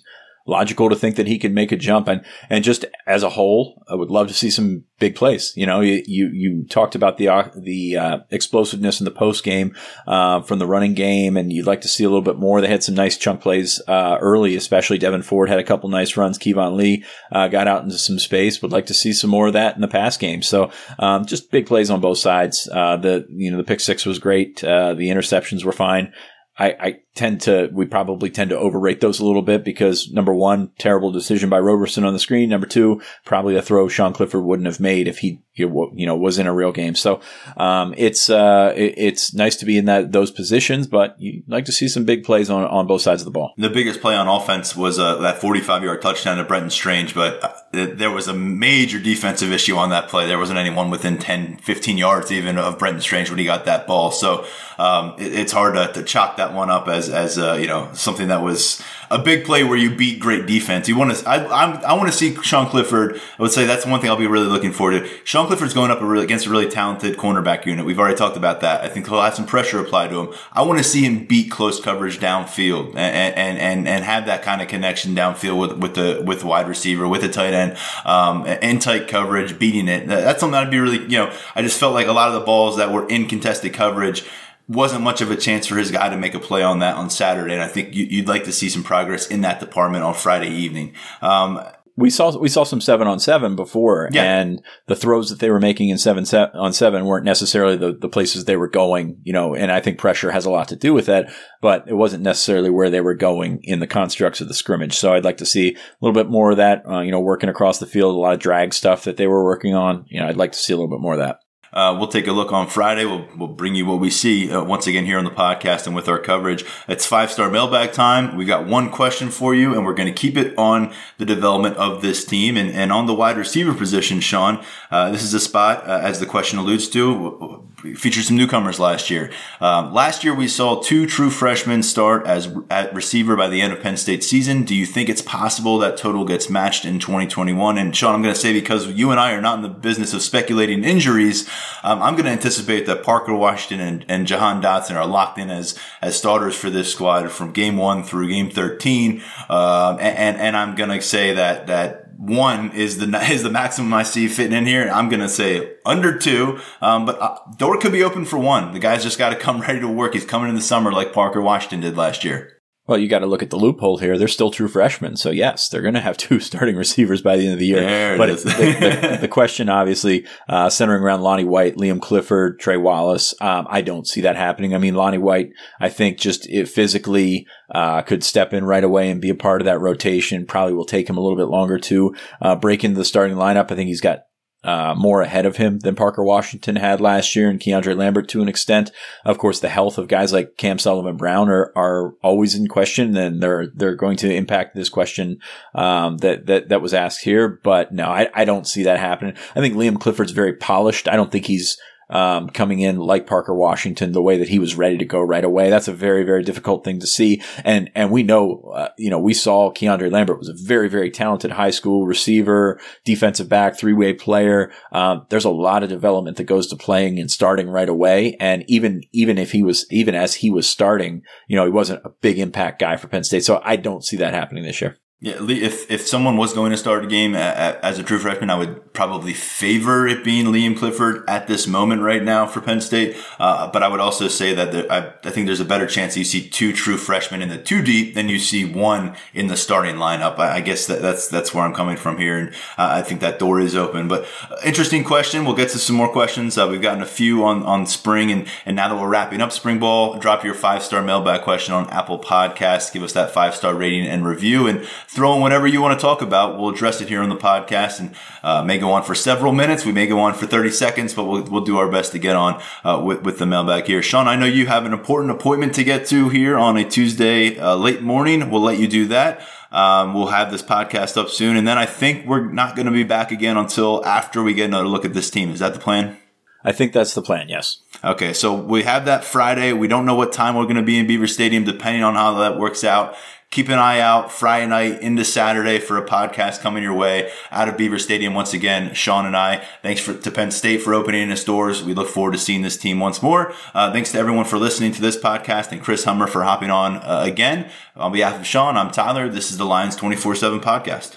logical to think that he could make a jump. And, and just as a whole, I would love to see some big plays. You know, you, you, you talked about the, uh, the, uh, explosiveness in the post game, uh, from the running game, and you'd like to see a little bit more. They had some nice chunk plays, uh, early, especially Devyn Ford had a couple nice runs. Keyvone Lee, uh, got out into some space. Would like to see some more of that in the pass game. So, um, just big plays on both sides. Uh, the, you know, the pick six was great. The interceptions were fine. I, I tend to, we probably tend to overrate those a little bit because number one, terrible decision by Roberson on the screen. Number two, probably a throw Sean Clifford wouldn't have made if he, you know, was in a real game. So, um, it's, uh, it, it's nice to be in that, those positions, but you like to see some big plays on, on both sides of the ball. The biggest play on offense was uh, that 45 yard touchdown to Brenton Strange, but uh, there was a major defensive issue on that play. There wasn't anyone within 10, 15 yards even of Brenton Strange when he got that ball. So um, it, it's hard to, to chalk that one up as, as uh, you know, something that was a big play where you beat great defense. You want to, I, I'm, I want to see Sean Clifford. I would say that's one thing I'll be really looking forward to. Sean Clifford's going up a really, against a really talented cornerback unit. We've already talked about that. I think he'll have some pressure applied to him. I want to see him beat close coverage downfield and, and, and, and have that kind of connection downfield with, with the, with wide receiver, with a tight end, um, in tight coverage, beating it. That's something that'd be really, you know, I just felt like a lot of the balls that were in contested coverage, wasn't much of a chance for his guy to make a play on that on Saturday. And I think you, would like to see some progress in that department on Friday evening. Um, we saw we saw some seven on seven before, Yeah. and the throws that they were making in seven se- on seven weren't necessarily the, the places they were going. You know, and I think pressure has a lot to do with that, but it wasn't necessarily where they were going in the constructs of the scrimmage. So I'd like to see a little bit more of that. Uh, you know, working across the field, a lot of drag stuff that they were working on. You know, I'd like to see a little bit more of that. Uh, we'll take a look on Friday. We'll, we'll bring you what we see uh, once again here on the podcast and with our coverage. It's five star mailbag time. We got one question for you, and we're going to keep it on the development of this team and, and on the wide receiver position. Sean, uh, this is a spot uh, as the question alludes to. Featured some newcomers last year. Um, last year we saw two true freshmen start as at receiver by the end of Penn State season. Do you think it's possible that total gets matched in 2021? And Sean, I'm going to say because you and I are not in the business of speculating injuries, um, I'm going to anticipate that Parker Washington and, and Jahan Dotson are locked in as as starters for this squad from game one through game 13. Um, and, and and I'm going to say that that one is the is the maximum I see fitting in here. I'm gonna say under two, um, but uh, door could be open for one. The guy's just got to come ready to work. He's coming in the summer like Parker Washington did last year. Well, you got to look at the loophole here. They're still true freshmen, so yes, they're going to have two starting receivers by the end of the year. There but it is. the, the, the, question, obviously, uh, centering around Lonnie White, Liam Clifford, Trey Wallace. Um, I don't see that happening. I mean, Lonnie White, I think just it physically uh, could step in right away and be a part of that rotation. Probably will take him a little bit longer to uh, break into the starting lineup. I think he's got uh, more ahead of him than Parker Washington had last year and Keandre Lambert to an extent. Of course, the health of guys like Cam Sullivan Brown are, are always in question and they're, they're going to impact this question, um, that, that, that was asked here. But no, I, I don't see that happening. I think Liam Clifford's very polished. I don't think he's, um, coming in like Parker Washington, the way that he was ready to go right away. That's a very, very difficult thing to see. And, and we know, uh, you know, we saw Keandre Lambert was a very, very talented high school receiver, defensive back, three way player. Um, there's a lot of development that goes to playing and starting right away. And even, even if he was, even as he was starting, you know, he wasn't a big impact guy for Penn State. So I don't see that happening this year. Yeah, if if someone was going to start a game as a true freshman, I would probably favor it being Liam Clifford at this moment right now for Penn State. Uh, but I would also say that there, I, I, think there's a better chance you see two true freshmen in the two deep than you see one in the starting lineup. I, I guess that, that's that's where I'm coming from here, and uh, I think that door is open. But uh, interesting question. We'll get to some more questions. Uh, we've gotten a few on on spring, and and now that we're wrapping up spring ball, drop your five star mailbag question on Apple Podcasts. Give us that five star rating and review and throw in whatever you want to talk about. We'll address it here on the podcast and uh, may go on for several minutes. We may go on for 30 seconds, but we'll, we'll do our best to get on uh, with, with the mailbag here. Sean, I know you have an important appointment to get to here on a Tuesday uh, late morning. We'll let you do that. Um, we'll have this podcast up soon. And then I think we're not going to be back again until after we get another look at this team. Is that the plan? I think that's the plan, yes. Okay, so we have that Friday. We don't know what time we're going to be in Beaver Stadium, depending on how that works out keep an eye out Friday night into Saturday for a podcast coming your way out of Beaver Stadium. Once again, Sean and I, thanks for, to Penn State for opening its doors. We look forward to seeing this team once more. Uh, thanks to everyone for listening to this podcast and Chris Hummer for hopping on uh, again. On behalf of Sean, I'm Tyler. This is the Lions 24 7 podcast.